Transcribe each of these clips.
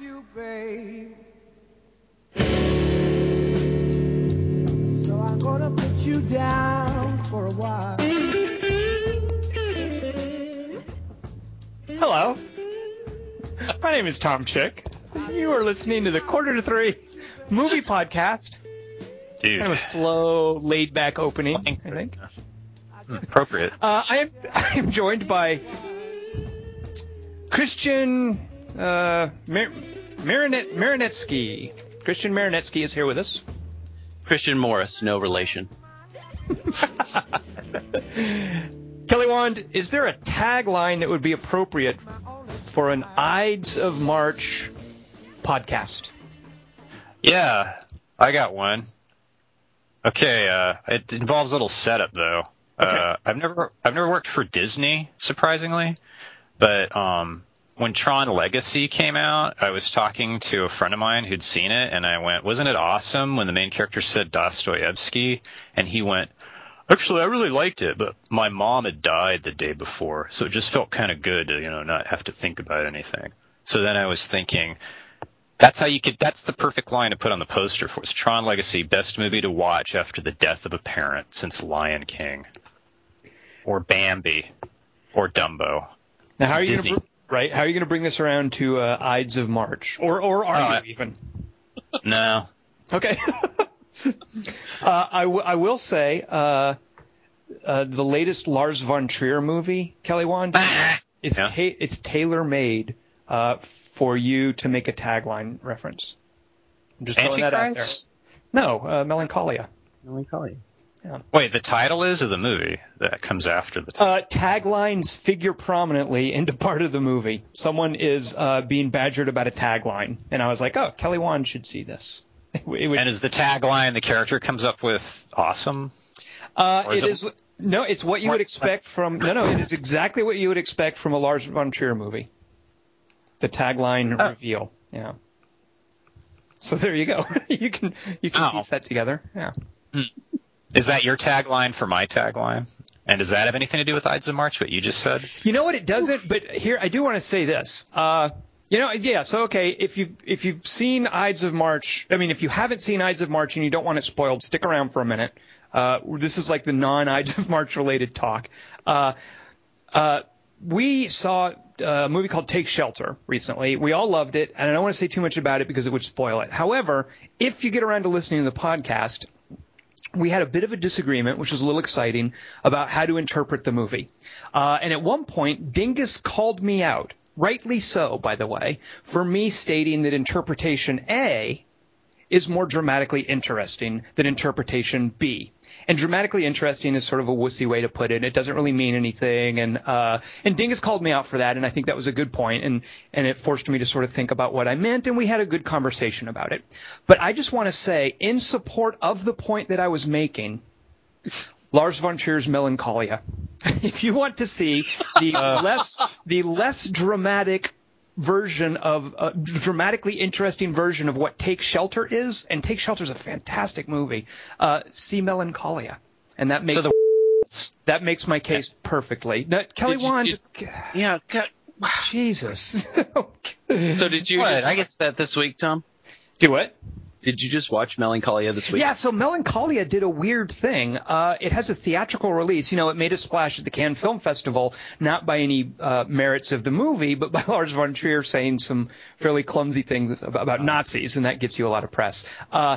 you, babe. So I'm gonna put you down for a while. Hello. My name is Tom Chick. You are listening to the Quarter to Three movie podcast. Dude, Kind of a slow, laid back opening, I think. appropriate. Uh, I am I am joined by Christian uh, Mar- Marinet Marinetsky. Christian Marinetsky is here with us. Christian Morris, no relation. Kelly Wand, is there a tagline that would be appropriate for an Ides of March podcast? Yeah, I got one. Okay, uh, it involves a little setup though. Uh, I've never I've never worked for Disney, surprisingly, but um, when Tron Legacy came out, I was talking to a friend of mine who'd seen it, and I went, "Wasn't it awesome when the main character said Dostoevsky?" And he went, "Actually, I really liked it, but my mom had died the day before, so it just felt kind of good to you know not have to think about anything." So then I was thinking, that's how you could. That's the perfect line to put on the poster for us. Tron Legacy, best movie to watch after the death of a parent since Lion King, or Bambi, or Dumbo. Now, how are you Disney. to right? How are you going to bring this around to uh, Ides of March, or or are Uh, you even? No, Okay. uh, I, w- I will say uh, uh, the latest Lars von Trier movie, Kelly Wand, is Yeah. ta- it's tailor made uh, for you to make a tagline reference. I'm just throwing that out there. No, uh, Melancholia. Melancholy. Wait, the title is of the movie that comes after the title. Uh, taglines figure prominently into part of the movie. Someone is uh, being badgered about a tagline, and I was like, "Oh, Kelly Wand should see this." And is the tagline the character comes up with awesome? Uh, is it it- is no, it's what you would expect from no, no, it is exactly what you would expect from a Lars von Trier movie. The tagline Oh. reveal, yeah. So there you go. you can you can Oh. piece that together. Yeah. Is that your tagline for my tagline? And does that have anything to do with Ides of March? What you just said? You know what? It doesn't. But here, I do want to say this. Uh, you know, yeah. So okay, if you've if you've seen Ides of March, I mean, if you haven't seen Ides of March and you don't want it spoiled, stick around for a minute. Uh, this is like the non Ides of March related talk. Uh, uh, we saw a movie called Take Shelter recently. We all loved it, and I don't want to say too much about it because it would spoil it. However, if you get around to listening to the podcast, we had a bit of a disagreement, which was a little exciting, about how to interpret the movie. Uh, and at one point, Dingus called me out, rightly so, by the way, for me stating that interpretation A is more dramatically interesting than interpretation B. And dramatically interesting is sort of a wussy way to put it. It doesn't really mean anything. And uh, and Dingus called me out for that, and I think that was a good point, and and it forced me to sort of think about what I meant, and we had a good conversation about it. But I just want to say, in support of the point that I was making, Lars von Trier's Melancholia. if you want to see the less the less dramatic version of a dramatically interesting version of what Take Shelter is, and Take Shelter is a fantastic movie. Uh, see Melancholia, and that makes So the that makes my case perfectly. Now, Kelly Did you- Wand, Yeah. cut- Jesus, So did you What? I I guess- guess that this week, Tom? do it. Did you just watch Melancholia this week? Yeah, so Melancholia did a weird thing. Uh, it has a theatrical release. You know, it made a splash at the Cannes Film Festival, not by any uh, merits of the movie, but by Lars von Trier saying some fairly clumsy things about, Nazis, and that gives you a lot of press. Uh,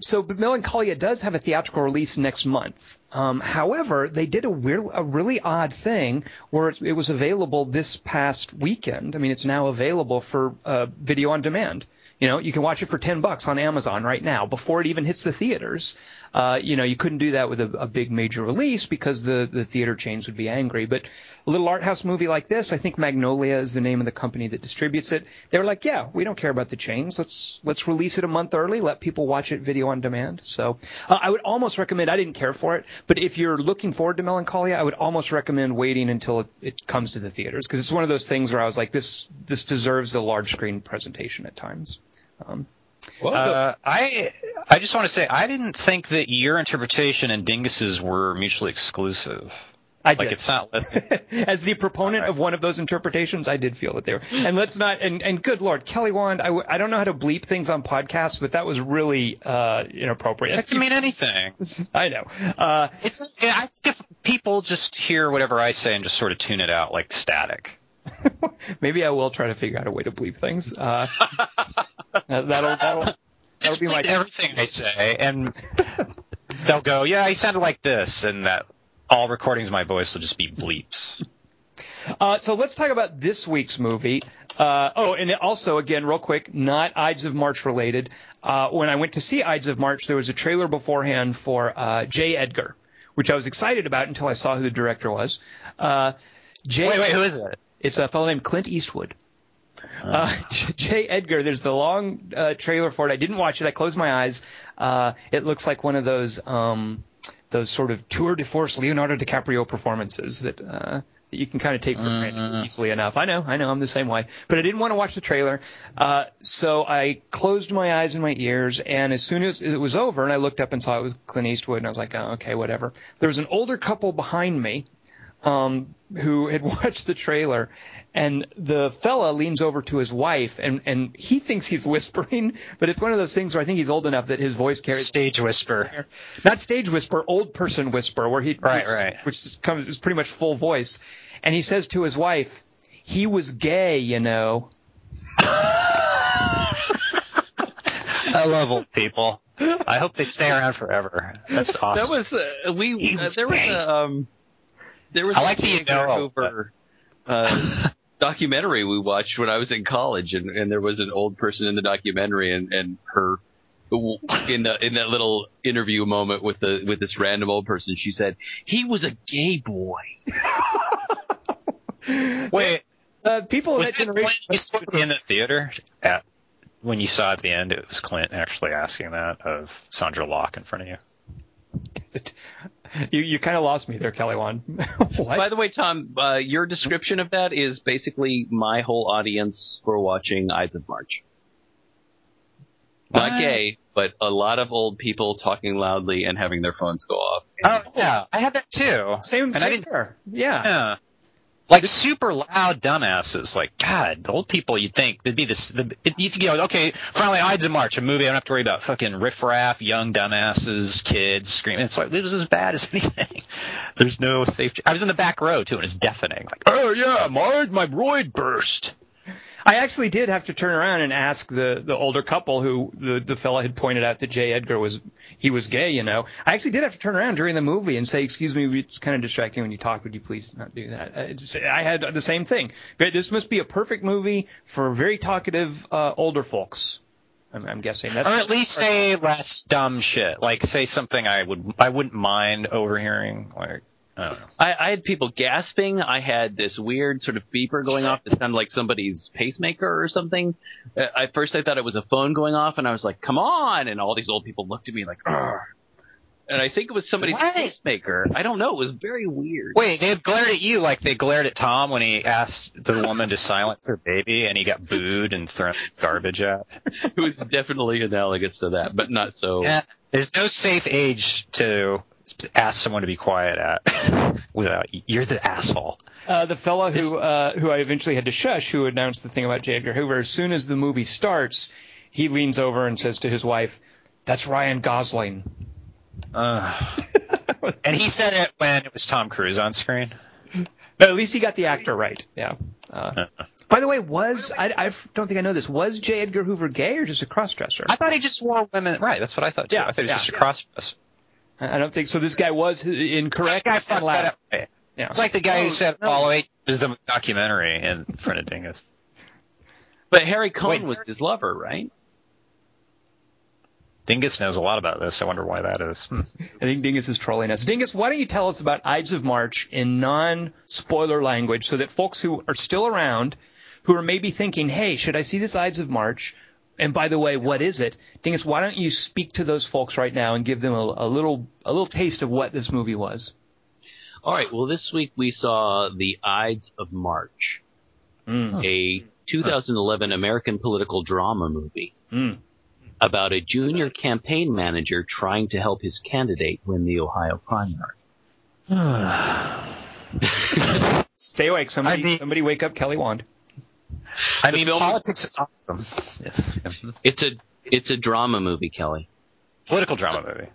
so, Melancholia does have a theatrical release next month. Um, however, they did a weird, a really odd thing where it, it was available this past weekend. I mean, it's now available for uh, video on demand. You know, you can watch it for ten bucks on Amazon right now before it even hits the theaters. Uh, you know, you couldn't do that with a, a big major release because the the theater chains would be angry. But a little art house movie like this, I think Magnolia is the name of the company that distributes it. They were like, yeah, we don't care about the chains. Let's let's release it a month early. Let people watch it video on demand. So uh, I would almost recommend. I didn't care for it, but if you're looking forward to Melancholia, I would almost recommend waiting until it, it comes to the theaters because it's one of those things where I was like, this this deserves a large screen presentation at times. Um, Uh, I I just want to say I didn't think that your interpretation and Dingus's were mutually exclusive. I Like did. it's not listening. As the proponent Alright. of one of those interpretations, I did feel that they were. And let's not. And, and good lord, Kelly Wand. I, w- I don't know how to bleep things on podcasts, but that was really uh, inappropriate. That can mean anything. I know. Uh, It's I think if people just hear whatever I say and just sort of tune it out like static. maybe I will try to figure out a way to bleep things. Uh, that'll that'll that'll be my everything I say, and they'll go, "Yeah, he sounded like this," and that all recordings of my voice will just be bleeps. Uh, so let's talk about this week's movie. Uh, oh, and also, again, real quick, not Ides of March related. Uh, when I went to see Ides of March, there was a trailer beforehand for uh, J. Edgar, which I was excited about until I saw who the director was. Uh, J. Wait, wait, who is it? It's a fellow named Clint Eastwood. Uh, J. Edgar, there's the long uh, trailer for it. I didn't watch it. I closed my eyes. Uh, it looks like one of those um, those sort of tour de force Leonardo DiCaprio performances that uh, that you can kind of take for granted easily enough. I know, I know, I'm the same way. But I didn't want to watch the trailer, uh, so I closed my eyes and my ears. And as soon as it was over, and I looked up and saw it was Clint Eastwood, and I was like, oh, okay, whatever. There was an older couple behind me um, who had watched the trailer, and the fella leans over to his wife, and, and he thinks he's whispering, but it's one of those things where I think he's old enough that his voice carries Stage whisper. not stage whisper, old person whisper, where he Right, which, right. which comes is pretty much full voice, and he says to his wife, "He was gay, you know." I love old people. I hope they stay around forever. That's awesome. That was uh, we. Uh, there was a um, there was I a like the J. Edgar uh, documentary we watched when I was in college, and, and there was an old person in the documentary, and and her in the in that little interview moment with the with this random old person, she said he was a gay boy. Wait, Uh, people of was that generation. Clint Eastwood in the theater at when you saw at the end? It was Clint actually asking that of Sondra Locke in front of you. You you kind of lost me there, Kelly Wand. By the way, Tom, uh, your description of that is basically my whole audience for watching Ides of March. Not What? gay, but a lot of old people talking loudly and having their phones go off. Oh yeah, I had that too. same and I same didn't- there. Yeah. Yeah. Like super loud dumbasses. Like God, the old people. You'd think they'd be this. The, it, you go, okay, finally Ides of March, a movie. I don't have to worry about fucking riffraff, young dumbasses, kids screaming. It's like it was as bad as anything. There's no safety. I was in the back row too, and it's deafening. Like, oh yeah, my my roid burst. I actually did have to turn around and ask the, the older couple who the, the fella had pointed out that J. Edgar was he was gay, you know. I actually did have to turn around during the movie and say, "Excuse me, it's kind of distracting when you talk. Would you please not do that?" It's- I had the same thing. This must be a perfect movie for very talkative uh, older folks. I'm, I'm guessing that's Or at least say less dumb shit. Like say something I would I wouldn't mind overhearing. Like I don't know. I, I had people gasping. I had this weird sort of beeper going off that sounded like somebody's pacemaker or something. Uh, at first, I thought it was a phone going off, and I was like, "Come on!" And all these old people looked at me like, "Ugh." And I think it was somebody's What? pacemaker. I don't know. It was very weird. Wait, they glared at you like they glared at Tom when he asked the woman to silence her baby, and he got booed and thrown garbage at. It was definitely analogous to that, but not so. Yeah, there's no safe age to ask someone to be quiet at without you're the asshole. Uh, the fellow who uh, who I eventually had to shush, who announced the thing about J. Edgar Hoover, as soon as the movie starts, he leans over and says to his wife, "That's Ryan Gosling." Uh, and he said it when it was Tom Cruise on screen. But at least he got the actor right. Yeah. Uh, by the way, was I, I don't think I know this. Was J. Edgar Hoover gay or just a crossdresser? I thought he just wore women. Right, that's what I thought too. Yeah, I thought he was yeah. just a cross. I don't think so. This guy was incorrect. guy fucked that up. Right. Yeah. It's like the guy No, who said no. Apollo 8 was the documentary in front of Dingus. But Harry Cohn Wait. was his lover, right? Dingus knows a lot about this. I wonder why that is. Hmm. I think Dingus is trolling us. Dingus, why don't you tell us about Ides of March in non-spoiler language so that folks who are still around, who are maybe thinking, hey, should I see this Ides of March? And by the way, what is it? Dingus, why don't you speak to those folks right now and give them a, a little a little taste of what this movie was? All right. Well, this week we saw the Ides of March, Mm. a 2011 American political drama movie Mm. about a junior campaign manager trying to help his candidate win the Ohio primary. Stay awake. Somebody, I mean- somebody wake up Kelly Wand. I The mean, film- politics is awesome. It's a it's a drama movie, Kelly. Political drama movie.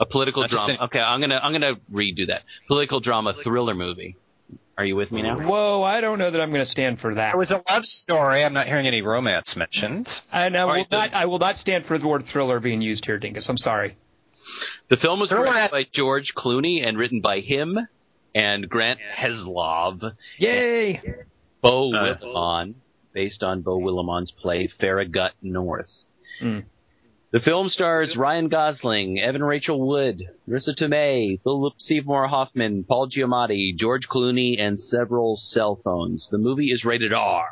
A political Not drama. an- Okay, I'm gonna I'm gonna redo that. Political drama thriller movie. Are you with me now? Whoa, I don't know that I'm going to stand for that. It was a love story. I'm not hearing any romance mentioned. And I All will right, not. then. I will not stand for the word thriller being used here, Dingus. I'm sorry. The film was Thriller directed at- by George Clooney and written by him and Grant Heslov. Yay! Beau Uh, Willimon, based on Beau Willimon's play Farragut North. Mm. The film stars Ryan Gosling, Evan Rachel Wood, Marisa Tomei, Philip Seymour Hoffman, Paul Giamatti, George Clooney, and several cell phones. The movie is rated R.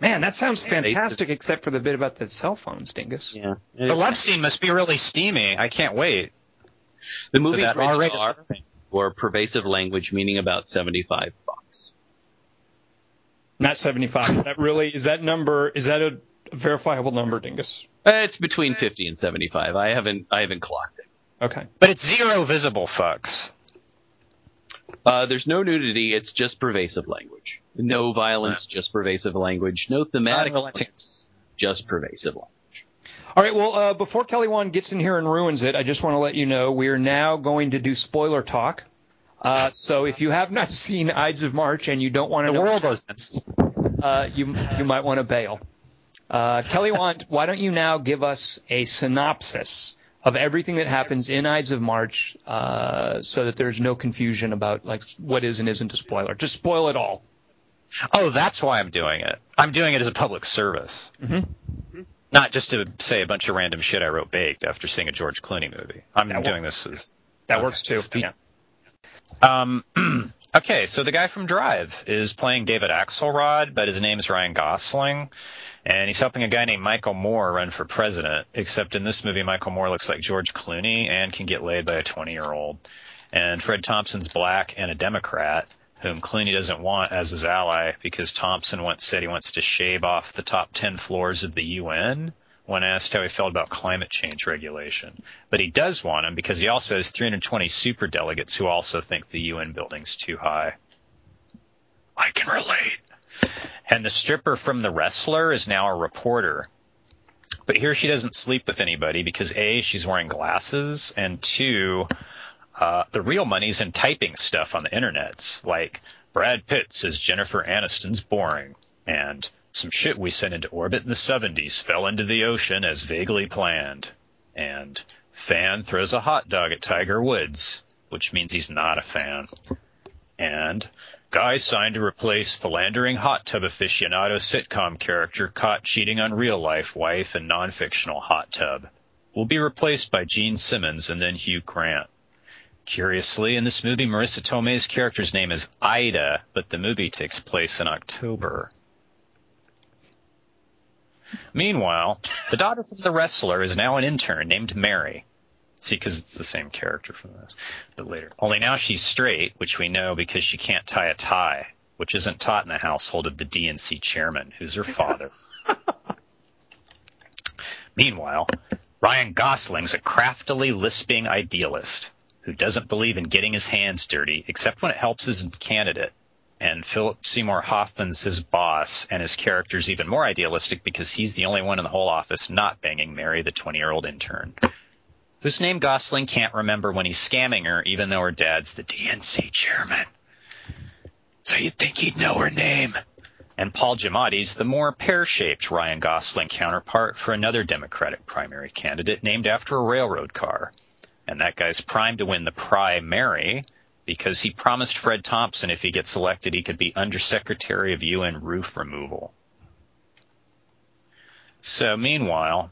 Man, that sounds fantastic, except for the bit about the cell phones, Dingus. Yeah. The love scene must be really steamy. I can't wait. The movie is rated R for pervasive language, meaning about 75 bucks. Not 75. Is that really? Is that number? Is that a verifiable number, Dingus? Uh, It's between 50 and 75. I haven't I haven't clocked it. Okay. But it's zero visible fucks. Uh, there's no nudity. It's just pervasive language. No violence, just pervasive language. No thematic Unrelenting. points, just pervasive language. All right. Well, uh, before Kelly Wand gets in here and ruins it, I just want to let you know we are now going to do spoiler talk. Uh, so if you have not seen Ides of March and you don't want to The know, world doesn't. uh, you you might want to bail. Uh, Kelly Wand, why don't you now give us a synopsis of everything that happens in Ides of March, uh, so that there's no confusion about like what is and isn't a spoiler. Just spoil it all. Oh, that's why I'm doing it. I'm doing it as a public service. Mhm. Not just to say a bunch of random shit I wrote baked after seeing a George Clooney movie. I'm That doing this as That Okay. works too. Yeah. Um, okay, so the guy from Drive is playing David Axelrod, but his name's Ryan Gosling, and he's helping a guy named Michael Moore run for president. Except in this movie, Michael Moore looks like George Clooney and can get laid by a 20-year-old. And Fred Thompson's black and a Democrat, whom Clooney doesn't want as his ally because Thompson once said he wants to shave off the top 10 floors of the UN when asked how he felt about climate change regulation. But he does want him because he also has 320 super delegates who also think the UN building's too high. I can relate. And the stripper from The Wrestler is now a reporter. But here she doesn't sleep with anybody because A, she's wearing glasses, and two, uh, the real money's in typing stuff on the internets, like Brad Pitt says Jennifer Aniston's boring, and some shit we sent into orbit in the 70s fell into the ocean as vaguely planned, and fan throws a hot dog at Tiger Woods, which means he's not a fan, and guy signed to replace philandering hot tub aficionado sitcom character caught cheating on real life wife and non-fictional hot tub will be replaced by Gene Simmons and then Hugh Grant. Curiously, in this movie, Marisa Tomei's character's name is Ida, but the movie takes place in October. Meanwhile, the daughter of the wrestler is now an intern named Mary. See, because it's the same character from this, but later. Only now she's straight, which we know because she can't tie a tie, which isn't taught in the household of the DNC chairman, who's her father. Meanwhile, Ryan Gosling's a craftily lisping idealist who doesn't believe in getting his hands dirty except when it helps his candidate. And Philip Seymour Hoffman's his boss, and his character's even more idealistic because he's the only one in the whole office not banging Mary, the 20 year old intern. Whose name Gosling can't remember when he's scamming her, even though her dad's the DNC chairman. So you'd think he'd know her name. And Paul Giamatti's the more pear-shaped Ryan Gosling counterpart for another Democratic primary candidate named after a railroad car. And that guy's primed to win the primary because he promised Fred Thompson if he gets elected he could be Undersecretary of UN Roof Removal. So meanwhile,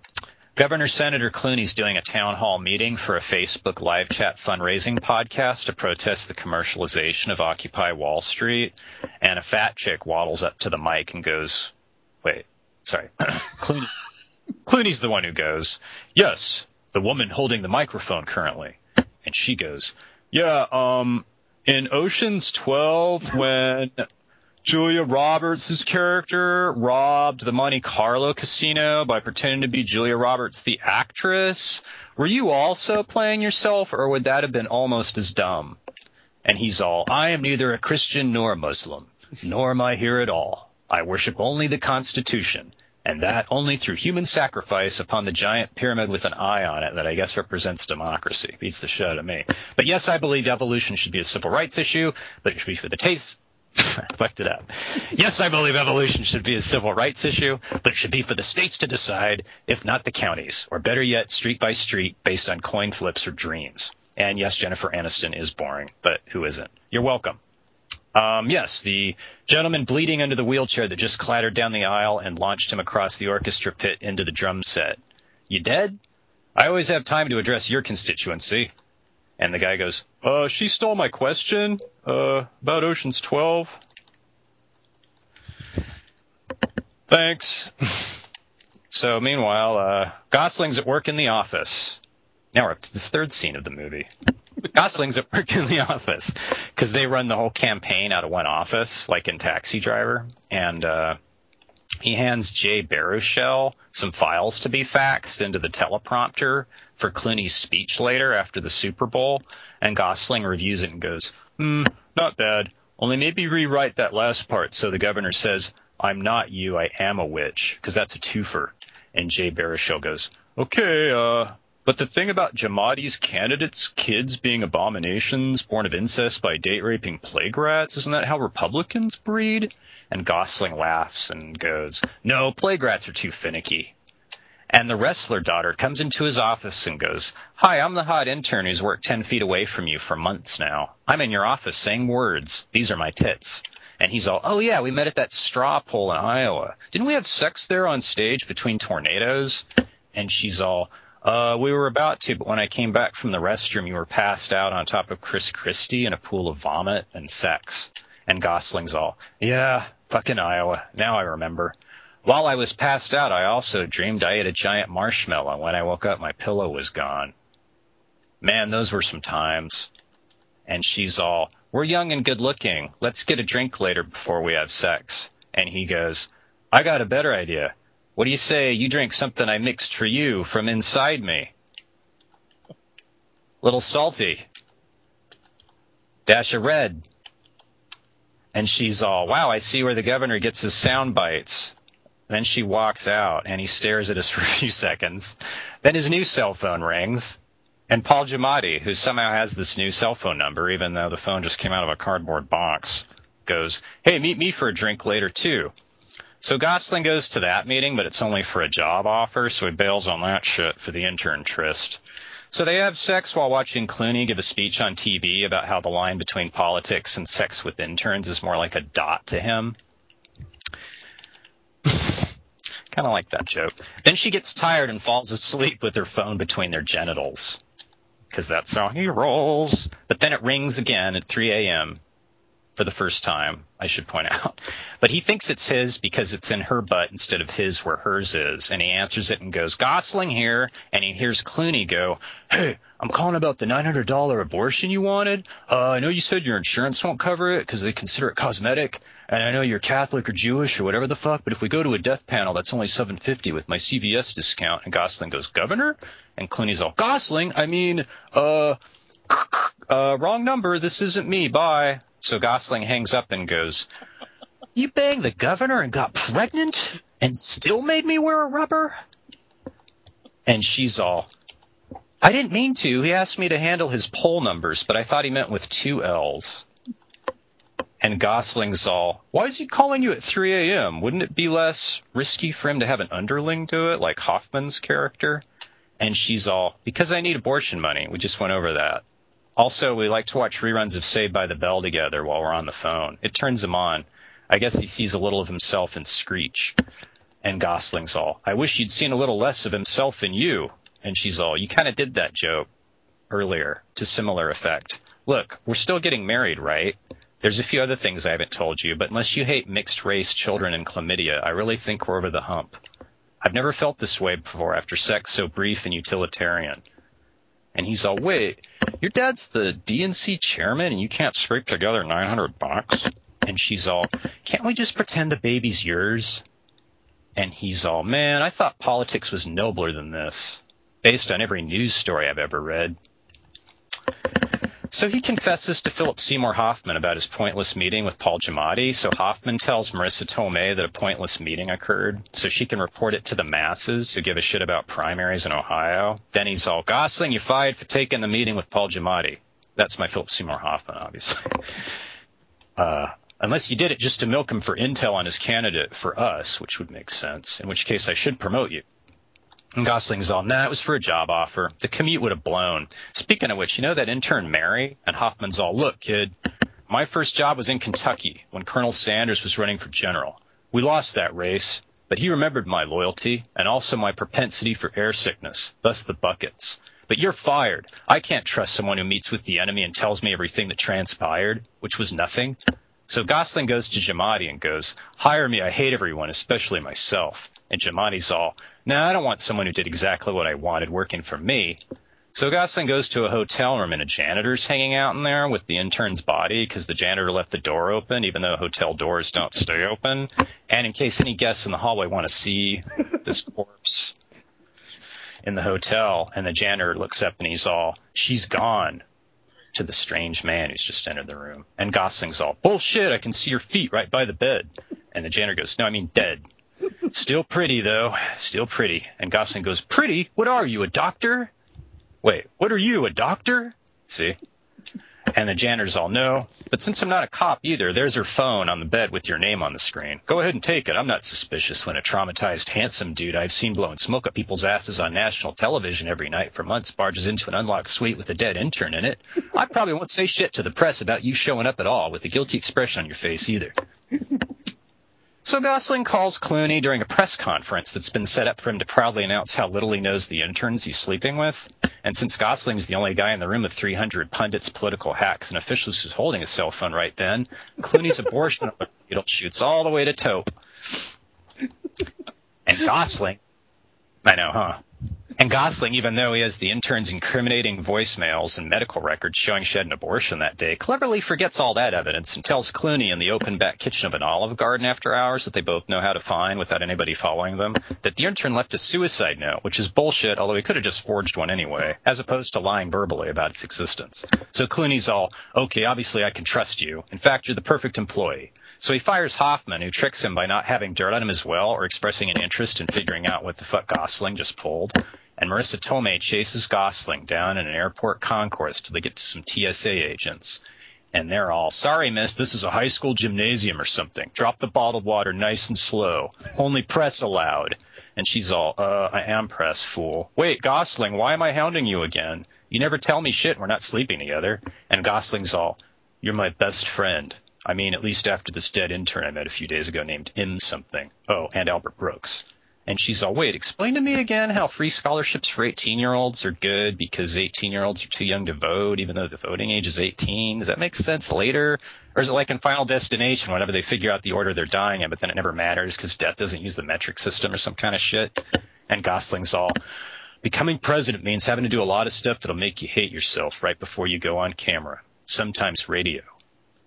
Governor Senator Clooney's doing a town hall meeting for a Facebook live chat fundraising podcast to protest the commercialization of Occupy Wall Street, and a fat chick waddles up to the mic and goes, "Wait, sorry, Clooney, Clooney's the one who goes, yes, the woman holding the microphone currently," and she goes, "Yeah, um, in Ocean's 12 when." Julia Roberts' character robbed the Monte Carlo casino by pretending to be Julia Roberts, the actress. Were you also playing yourself, or would that have been almost as dumb? And he's all, I am neither a Christian nor a Muslim, nor am I here at all. I worship only the Constitution, and that only through human sacrifice upon the giant pyramid with an eye on it that I guess represents democracy. Beats the shit out of me. But yes, I believe evolution should be a civil rights issue, but it should be for the taste. fucked it up. Yes, I believe evolution should be a civil rights issue, but it should be for the states to decide, if not the counties, or better yet, street by street, based on coin flips or dreams. And yes, Jennifer Aniston is boring, but who isn't? You're welcome. Um, yes, the gentleman bleeding under the wheelchair that just clattered down the aisle and launched him across the orchestra pit into the drum set. You dead? I always have time to address your constituency. And the guy goes, uh, she stole my question, uh, about Ocean's 12. Thanks. so meanwhile, uh, Gosling's at work in the office. Now we're up to this third scene of the movie. Gosling's at work in the office because they run the whole campaign out of one office, like in Taxi Driver. And, uh, he hands Jay Baruchel some files to be faxed into the teleprompter for Clooney's speech later after the Super Bowl, and Gosling reviews it and goes, "Hmm, not bad. Only maybe rewrite that last part so the governor says, I'm not you, I am a witch, because that's a twofer. And Jay Baruchel goes, okay, uh, but the thing about Giamatti's candidates' kids being abominations born of incest by date raping plague rats, isn't that how Republicans breed? And Gosling laughs and goes, No, plague rats are too finicky. And the wrestler daughter comes into his office and goes, Hi, I'm the hot intern who's worked 10 feet away from you for months now. I'm in your office saying words. These are my tits. And he's all, Oh yeah, we met at that straw poll in Iowa. Didn't we have sex there on stage between tornadoes? And she's all, uh, we were about to, but when I came back from the restroom, you were passed out on top of Chris Christie in a pool of vomit and sex. And Gosling's all, yeah, fucking Iowa. Now I remember. While I was passed out, I also dreamed I ate a giant marshmallow. When I woke up, my pillow was gone. Man, those were some times. And she's all, we're young and good looking. Let's get a drink later before we have sex. And he goes, I got a better idea. What do you say you drink something I mixed for you from inside me? Little salty. Dash of red. And she's all, wow, I see where the governor gets his sound bites. Then she walks out and he stares at us for a few seconds. Then his new cell phone rings. And Paul Giamatti, who somehow has this new cell phone number, even though the phone just came out of a cardboard box, goes, Hey, meet me for a drink later too. So Gosling goes to that meeting, but it's only for a job offer, so he bails on that shit for the intern tryst. So they have sex while watching Clooney give a speech on TV about how the line between politics and sex with interns is more like a dot to him. kind of like that joke. Then she gets tired and falls asleep with her phone between their genitals. Because that's how he rolls. But then it rings again at 3 a.m. for the first time, I should point out. But he thinks it's his because it's in her butt instead of his where hers is. And he answers it and goes, Gosling here. And he hears Clooney go, Hey, I'm calling about the $900 abortion you wanted. Uh, I know you said your insurance won't cover it because they consider it cosmetic. And I know you're Catholic or Jewish or whatever the fuck, but if we go to a death panel, that's only 750 with my CVS discount. And Gosling goes, Governor? And Clooney's all, Gosling? I mean, uh, uh, wrong number. This isn't me. Bye. So Gosling hangs up and goes, You banged the governor and got pregnant and still made me wear a rubber? And she's all, I didn't mean to. He asked me to handle his poll numbers, but I thought he meant with two L's. And Gosling's all, why is he calling you at 3 a.m.? Wouldn't it be less risky for him to have an underling do it, like Hoffman's character? And she's all, because I need abortion money. We just went over that. Also, we like to watch reruns of Saved by the Bell together while we're on the phone. It turns him on. I guess he sees a little of himself in Screech. And Gosling's all, I wish you'd seen a little less of himself in you. And she's all, you kind of did that joke earlier to similar effect. Look, we're still getting married, right? There's a few other things I haven't told you, but unless you hate mixed race children and chlamydia, I really think we're over the hump. I've never felt this way before after sex so brief and utilitarian. And he's all, wait, your dad's the DNC chairman and you can't scrape together 900 bucks? And she's all, can't we just pretend the baby's yours? And he's all, man, I thought politics was nobler than this, based on every news story I've ever read. So he confesses to Philip Seymour Hoffman about his pointless meeting with Paul Giamatti. So Hoffman tells Marisa Tomei that a pointless meeting occurred so she can report it to the masses who give a shit about primaries in Ohio. Then he's all, Gosling, you fired for taking the meeting with Paul Giamatti. That's my Philip Seymour Hoffman, obviously. Uh, unless you did it just to milk him for intel on his candidate for us, which would make sense, in which case I should promote you. And Gosling's all, nah, it was for a job offer. The commute would have blown. Speaking of which, you know that intern Mary? And Hoffman's all, look, kid, my first job was in Kentucky when Colonel Sanders was running for general. We lost that race, but he remembered my loyalty and also my propensity for air sickness, thus the buckets. But you're fired. I can't trust someone who meets with the enemy and tells me everything that transpired, which was nothing. So Gosling goes to Giamatti and goes, hire me, I hate everyone, especially myself. And Giamatti's all, no, nah, I don't want someone who did exactly what I wanted working for me. So Gosling goes to a hotel room and a janitor's hanging out in there with the intern's body because the janitor left the door open, even though hotel doors don't stay open. And in case any guests in the hallway want to see this corpse in the hotel, and the janitor looks up and he's all, she's gone to the strange man who's just entered the room. And Gosling's all, bullshit, I can see your feet right by the bed. And the janitor goes, no, I mean dead. Still pretty, though. Still pretty. And Gosling goes, Pretty? What are you, a doctor? Wait, what are you, a doctor? See? And the janitor's all, No. But since I'm not a cop either, there's her phone on the bed with your name on the screen. Go ahead and take it. I'm not suspicious when a traumatized, handsome dude I've seen blowing smoke up people's asses on national television every night for months barges into an unlocked suite with a dead intern in it. I probably won't say shit to the press about you showing up at all with a guilty expression on your face either. So Gosling calls Clooney during a press conference that's been set up for him to proudly announce how little he knows the interns he's sleeping with. And since Gosling's the only guy in the room of 300 pundits, political hacks, and officials who's holding a cell phone right then, Clooney's abortion needle shoots all the way to Tope. And Gosling, I know, huh? And Gosling, even though he has the intern's incriminating voicemails and medical records showing she had an abortion that day, cleverly forgets all that evidence and tells Clooney in the open back kitchen of an Olive Garden after hours that they both know how to find without anybody following them, that the intern left a suicide note, which is bullshit, although he could have just forged one anyway, as opposed to lying verbally about its existence. So Clooney's all, okay, obviously I can trust you. In fact, you're the perfect employee. So he fires Hoffman, who tricks him by not having dirt on him as well or expressing an interest in figuring out what the fuck Gosling just pulled and Marisa Tomei chases Gosling down in an airport concourse till they get to some TSA agents. And they're all, sorry, miss, this is a high school gymnasium or something. Drop the bottled water nice and slow. Only press allowed. And she's all, uh, I am press, fool. Wait, Gosling, why am I hounding you again? You never tell me shit, we're not sleeping together. And Gosling's all, you're my best friend. I mean, at least after this dead intern I met a few days ago named M something. Oh, and Albert Brooks. And she's all, wait, explain to me again how free scholarships for 18 year olds are good because 18 year olds are too young to vote, even though the voting age is 18. Does that make sense later? Or is it like in Final Destination, whenever they figure out the order they're dying in, but then it never matters because death doesn't use the metric system or some kind of shit? And Gosling's all, becoming president means having to do a lot of stuff that'll make you hate yourself right before you go on camera. Sometimes radio.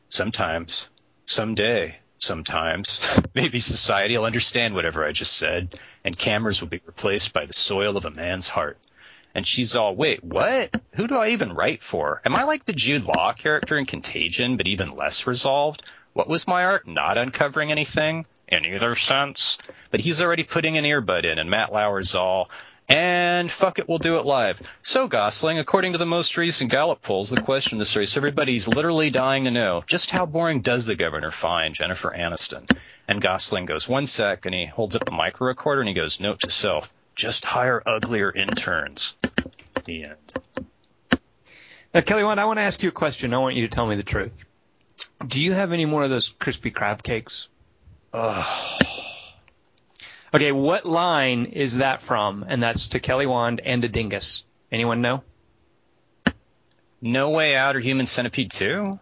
Sometimes. Someday sometimes. Maybe society will understand whatever I just said, and cameras will be replaced by the soil of a man's heart. And she's all, wait, what? Who do I even write for? Am I like the Jude Law character in Contagion, but even less resolved? What was my art? Not uncovering anything? In either sense? But he's already putting an earbud in, and Matt Lauer's all, and fuck it, we'll do it live. So, Gosling, according to the most recent Gallup polls, the question this race, everybody's literally dying to know just how boring does the governor find Jennifer Aniston? And Gosling goes, one sec, and he holds up a micro recorder and he goes, note to self, just hire uglier interns. The end. Now, Kelly Wand, I want to ask you a question. I want you to tell me the truth. Do you have any more of those crispy crab cakes? Ugh. Okay, what line is that from? And that's to Kelly Wand and to Dingus. Anyone know? No Way Out or Human Centipede 2?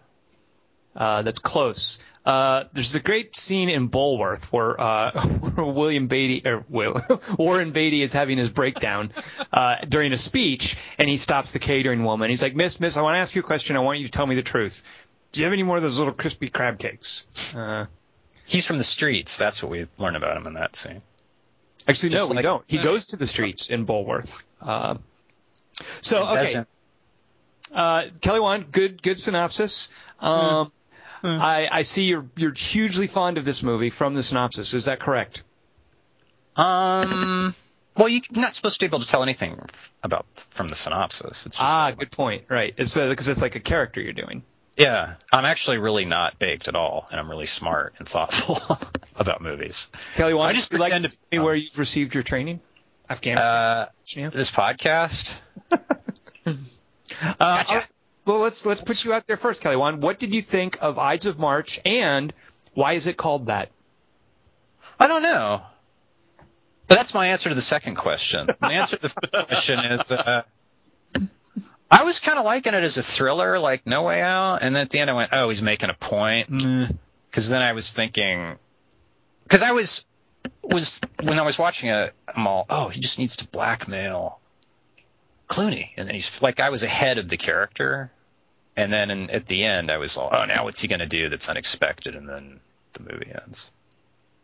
Uh, that's close. Uh, there's a great scene in Bulworth where, uh, where William Beatty or Will, Warren Beatty is having his breakdown uh, during a speech, and he stops the catering woman. He's like, "Miss, Miss, I want to ask you a question. I want you to tell me the truth. Do you have any more of those little crispy crab cakes?" Uh, He's from the streets. That's what we learn about him in that scene. Actually, Just no, we don't. He goes to the streets in Bulworth. Uh, so okay. Uh, Kelly Wand, good good synopsis. Um, I, I see you're you're hugely fond of this movie from the synopsis. Is that correct? Um, well, you're not supposed to be able to tell anything about from the synopsis. It's just Ah, good point. Right. It's because it's like a character you're doing. Yeah, I'm actually really not baked at all, and I'm really smart and thoughtful about movies. Kelly Wand, I just you like to me where you've received your training? Afghanistan. Uh, Yeah. this podcast. Uh, Gotcha. right. Well, let's let's put you out there first, Kelly Wand. What did you think of Ides of March, and why is it called that? I don't know. But that's my answer to the second question. My answer to the first question is uh, I was kind of liking it as a thriller, like No Way Out, and then at the end I went, oh, he's making a point. Mm. Because then I was thinking, because I was was when I was watching it, I'm all, oh, he just needs to blackmail Clooney, and then he's like, I was ahead of the character, and then in, at the end I was all, oh, now what's he gonna do that's unexpected, and then the movie ends.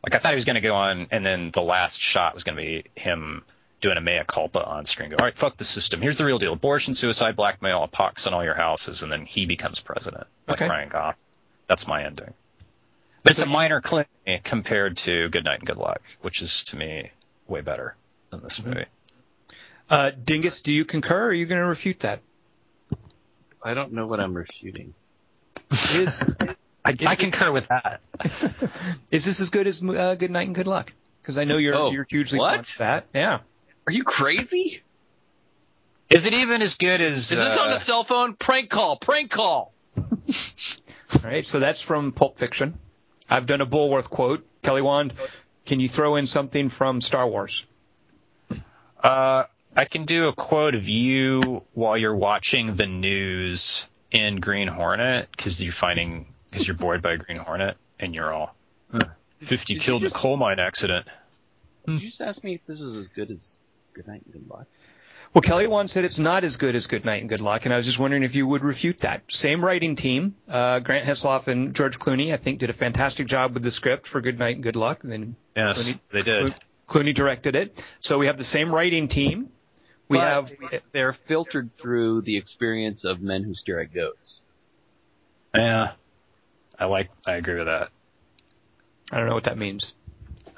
Like I thought he was going to go on, and then the last shot was going to be him doing a mea culpa on screen. Go, all right, fuck the system. Here's the real deal: abortion, suicide, blackmail, a pox on all your houses, and then he becomes president, like Okay. Ryan Goff. That's my ending. But it's a minor clip compared to Good Night and Good Luck, which is to me way better than this movie. Uh, Dingus, do you concur? Or are you going to refute that? I don't know what I'm refuting. Is I, I concur with that. is this as good as uh, Good Night and Good Luck? Because I know you're Oh, you're hugely what? fond of that. Yeah. Are you crazy? Is it even as good as? Is this uh, on a cell phone? Prank call! Prank call! All right. So that's from Pulp Fiction. I've done a Bulworth quote. Kelly Wand, can you throw in something from Star Wars? Uh, I can do a quote of you while you're watching the news in Green Hornet because you're finding because you're bored by Green Hornet and you're all "Huh, fifty Did you killed in a coal mine accident. Did you just ask me if this is as good as Good Night and Good Luck? Well, Kelly Wand said it's not as good as Good Night and Good Luck, and I was just wondering if you would refute that. Same writing team, uh, Grant Heslov and George Clooney, I think, did a fantastic job with the script for Good Night and Good Luck. And then Yes, Clooney- they did. Clooney directed it. So we have the same writing team. We But have they're filtered through the experience of men who stare at goats. Yeah, I like. I agree with that. I don't know what that means.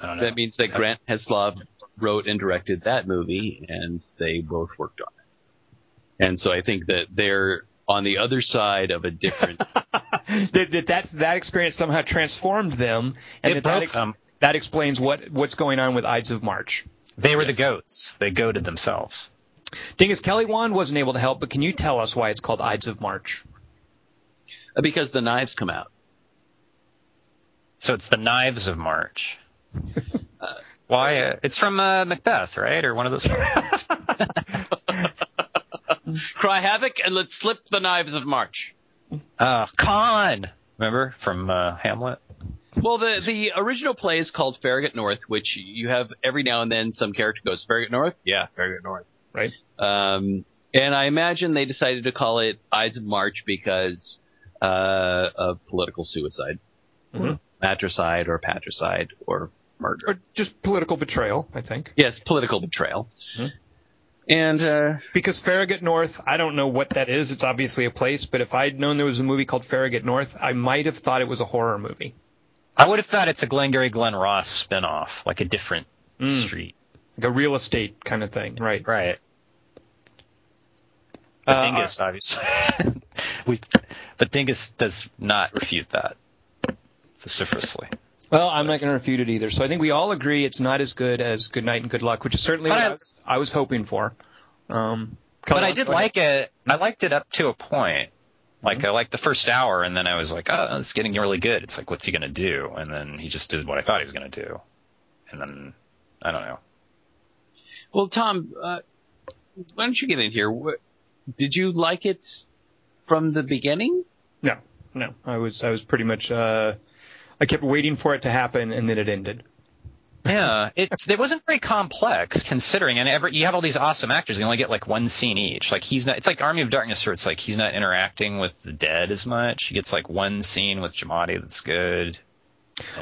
I don't know. That means that Grant Heslov wrote and directed that movie, and they both worked on it. And so I think that they're on the other side of a different. that, that that's that experience somehow transformed them, and It that that, broke them. that explains what what's going on with Ides of March. they were the goats. They goaded themselves. Dingus Kelly Wand wasn't able to help, but can you tell us why it's called Ides of March? Uh, because the knives come out. So it's the Knives of March. Uh, Why? Uh, it's from uh, Macbeth, right, or one of those. Cry havoc and let's slip the knives of March. uh, Con. Remember from uh, Hamlet? Well, the the original play is called Farragut North, which you have every now and then some character goes Farragut North, yeah, Farragut North, Right. Um, and I imagine they decided to call it Ides of March because uh, of political suicide, Mhm. matricide or patricide or murder. Or just political betrayal, I think. yes, political betrayal. Mhm. And uh, Because Farragut North, I don't know what that is. It's obviously a place, but if I'd known there was a movie called Farragut North, I might have thought it was a horror movie. I would have thought it's a Glengarry Glen Ross spinoff, like a different Mm. street. Like a real estate kind of thing, right? Right. But Uh, Dingus, obviously. we, but Dingus does not refute that vociferously. Well, I'm not going to refute it either. So I think we all agree it's not as good as Good Night and Good Luck, which is certainly But what I, I- was, I was hoping for. Um, But I did go ahead. like it. I liked it up to a point. Like I liked the first hour, and then I was like, "Oh, it's getting really good." It's like, what's he gonna do? And then he just did what I thought he was gonna do. And then I don't know. well, Tom, uh, why don't you get in here? What, did you like it from the beginning? No, no. I was I was pretty much uh, I kept waiting for it to happen, and then it ended. Yeah, it's it wasn't very complex considering, and every, you have all these awesome actors. They only get like one scene each. Like he's not. It's like Army of Darkness, where it's like he's not interacting with the dead as much. He gets like one scene with Giamatti that's good.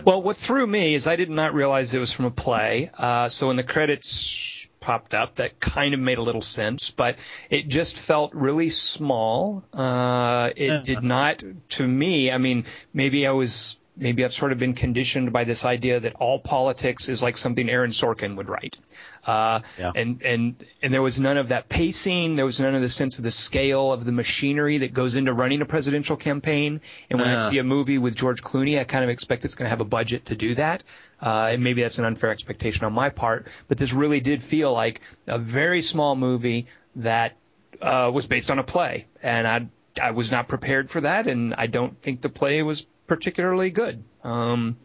Well, what threw me is I did not realize it was from a play. Uh, so when the credits popped up that kind of made a little sense, but it just felt really small. Uh, it did not, to me. I mean, maybe I was maybe I've sort of been conditioned by this idea that all politics is like something Aaron Sorkin would write. Uh, Yeah. and, and, and there was none of that pacing. There was none of the sense of the scale of the machinery that goes into running a presidential campaign. And when I see a movie with George Clooney, I kind of expect it's going to have a budget to do that. Uh, and maybe that's an unfair expectation on my part, but this really did feel like a very small movie that, uh, was based on a play. And I, I was not prepared for that, and I don't think the play was particularly good. Um,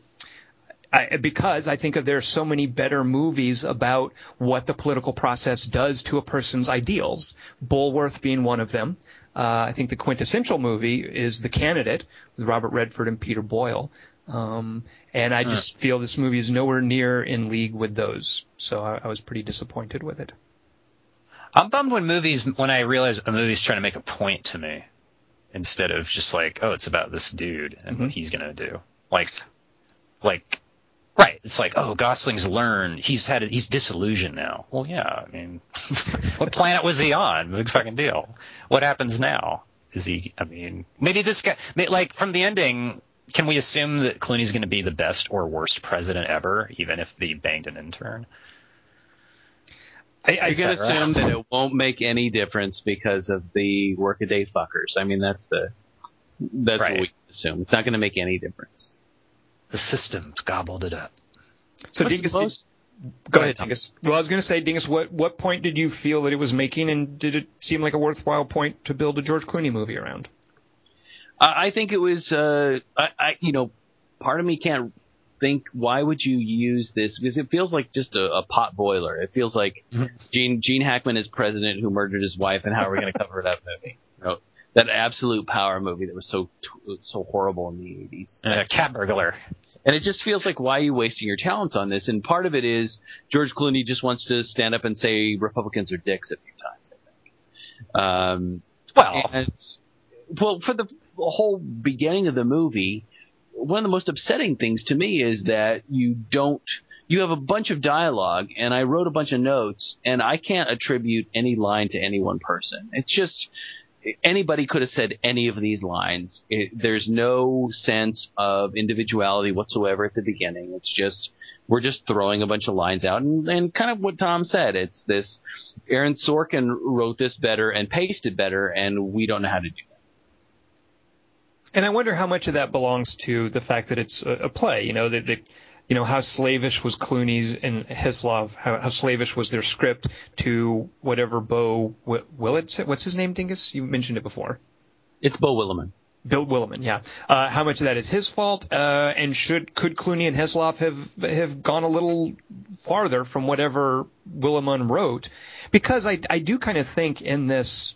I, because I think of there are so many better movies about what the political process does to a person's ideals. Bulworth being one of them. Uh, I think the quintessential movie is The Candidate with Robert Redford and Peter Boyle. Um, and I just feel this movie is nowhere near in league with those. So I, I was pretty disappointed with it. I'm bummed when movies when I realize a movie's trying to make a point to me instead of just like, oh, it's about this dude and what mm-hmm. he's gonna do. Like, like, right? It's like, oh, Gosling's learned. He's had. He's disillusioned now. Well, yeah. I mean, what planet was he on? Big fucking deal. What happens now? Is he? I mean, maybe this guy. may- Like from the ending. Can we assume that Clooney's going to be the best or worst president ever, even if they banged an intern? I, I can assume that it won't make any difference because of the workaday fuckers. I mean, that's the that's Right. what we assume. It's not going to make any difference. The system gobbled it up. so What's Dingus, the did- Go Go ahead, ahead, Tom. Dingus. Well, I was going to say, Dingus, what what point did you feel that it was making, and did it seem like a worthwhile point to build a George Clooney movie around? I I think it was, uh, I, I, you know, part of me can't think why would you use this because it feels like just a, a pot boiler. It feels like Gene Gene Hackman is president who murdered his wife, and how are we going to cover that movie? You know, that absolute power movie that was so so horrible in the eighties. Uh, cat burglar. And it just feels like, why are you wasting your talents on this? And part of it is George Clooney just wants to stand up and say Republicans are dicks a few times, I think. Um, Well, and, well, for the whole beginning of the movie, one of the most upsetting things to me is that you don't, you have a bunch of dialogue, and I wrote a bunch of notes, and I can't attribute any line to any one person. It's just, anybody could have said any of these lines. It, there's no sense of individuality whatsoever at the beginning. It's just we're just throwing a bunch of lines out, and, and kind of what Tom said. It's this. Aaron Sorkin wrote this better and pasted better, and we don't know how to do. And I wonder how much of that belongs to the fact that it's a, a play. You know that, you know how slavish was Clooney's and Heslov, how, how slavish was their script to whatever Beau Wi- Willett said. What's his name, Dingus? You mentioned it before. It's Beau Willimon. Bill Williman, yeah. Uh, how much of that is his fault? Uh, and should could Clooney and Heslov have have gone a little farther from whatever Willimon wrote? Because I I do kind of think in this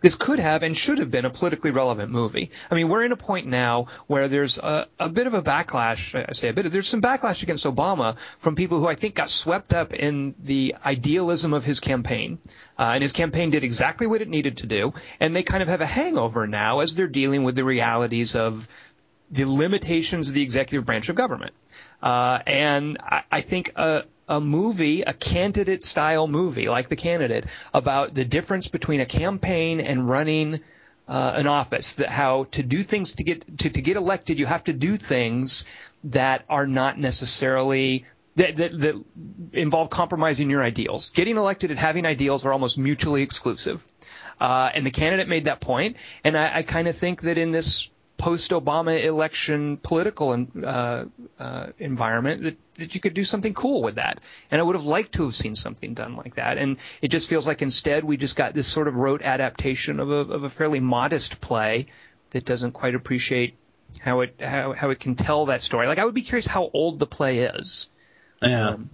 this could have and should have been a politically relevant movie. I mean, we're in a point now where there's a, a bit of a backlash. I say a bit. There's some backlash against Obama from people who I think got swept up in the idealism of his campaign, uh, and his campaign did exactly what it needed to do, and they kind of have a hangover now as they're dealing with the realities of the limitations of the executive branch of government. Uh, and I, I think a, a movie, a candidate style movie like The Candidate, about the difference between a campaign and running uh, an office, that how to do things to get to, to get elected, you have to do things that are not necessarily that, that, that involve compromising your ideals. Getting elected and having ideals are almost mutually exclusive. Uh, and the candidate made that point. and I, I kind of think that in this post-Obama election political and, uh, uh, environment that, that you could do something cool with that. And I would have liked to have seen something done like that. And it just feels like instead we just got this sort of rote adaptation of a, of a fairly modest play that doesn't quite appreciate how it how, how it can tell that story. Like I would be curious how old the play is. yeah. Um,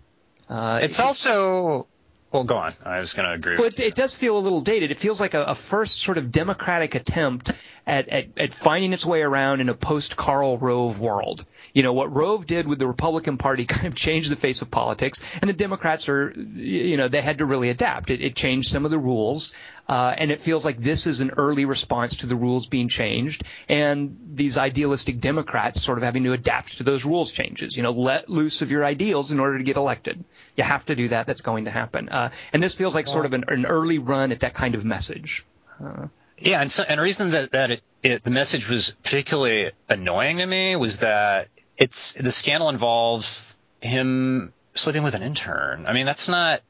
uh, It's also. Well, go on. I was going to agree. With it, it does feel a little dated. It feels like a, a first sort of democratic attempt at, at, at finding its way around in a post Karl Rove world. You know, what Rove did with the Republican Party kind of changed the face of politics, and the Democrats are, you know, they had to really adapt. It, it changed some of the rules, uh, and it feels like this is an early response to the rules being changed, and these idealistic Democrats sort of having to adapt to those rules changes. You know, let loose of your ideals in order to get elected. You have to do that. That's going to happen. Uh, uh, and this feels like sort of an, an early run at that kind of message. Uh, Yeah, and so and reason that that it, it, the message was particularly annoying to me was that it's the scandal involves him sleeping with an intern. I mean, that's not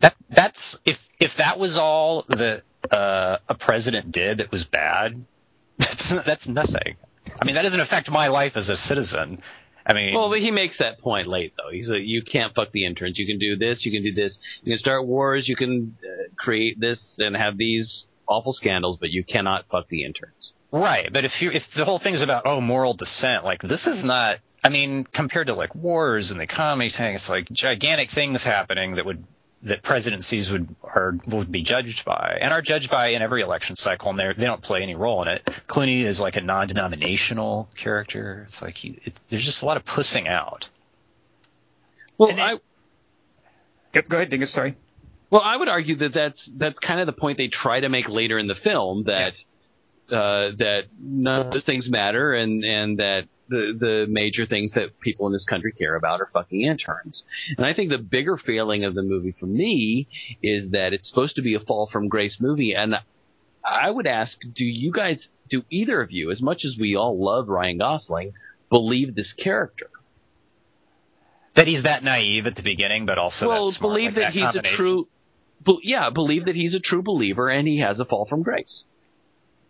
that that's if if that was all that uh, a president did that was bad, that's that's nothing. I mean, that doesn't affect my life as a citizen. I mean, Well, but he makes that point late though. He's like, you can't fuck the interns. You can do this. You can do this. You can start wars. You can uh, create this and have these awful scandals, but you cannot fuck the interns. Right, but if you if the whole thing's about oh moral dissent, like this is not. I mean, compared to like wars and the economy tank, it's like gigantic things happening that would that presidencies would are would be judged by and are judged by in every election cycle, and they they don't play any role in it. Clooney is like a non-denominational character. It's like he, it, there's just a lot of pussing out. Well, And it- Yep, go ahead, Dingus. Sorry. Well I would argue that that's that's kind of the point they try to make later in the film that uh, that none of those things matter and and that the the major things that people in this country care about are fucking interns. And I think the bigger failing of the movie for me is that it's supposed to be a fall from grace movie and I would ask, do you guys, do either of you, as much as we all love Ryan Gosling, believe this character? That he's that naive at the beginning, but also well, that believe like that he's a true, be, yeah, believe that he's a true believer and he has a fall from grace.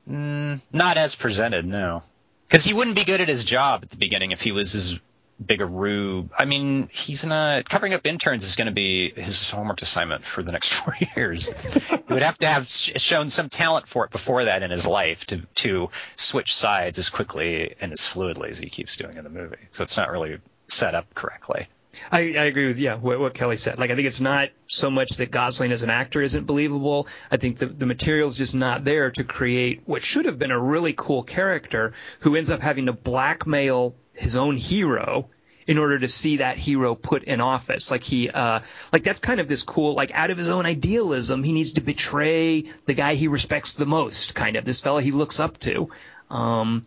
Mm, not as presented, no. Because he wouldn't be good at his job at the beginning if he was as big a rube. I mean, he's not covering up interns is going to be his homework assignment for the next four years. he would have to have shown some talent for it before that in his life to to switch sides as quickly and as fluidly as he keeps doing in the movie. So it's not really set up correctly. I, I agree with yeah what, what Kelly said. Like I think it's not so much that Gosling as an actor isn't believable. I think the the material's just not there to create what should have been a really cool character who ends up having to blackmail his own hero in order to see that hero put in office. Like he uh like that's kind of this cool like out of his own idealism he needs to betray the guy he respects the most kind of this fella he looks up to. Um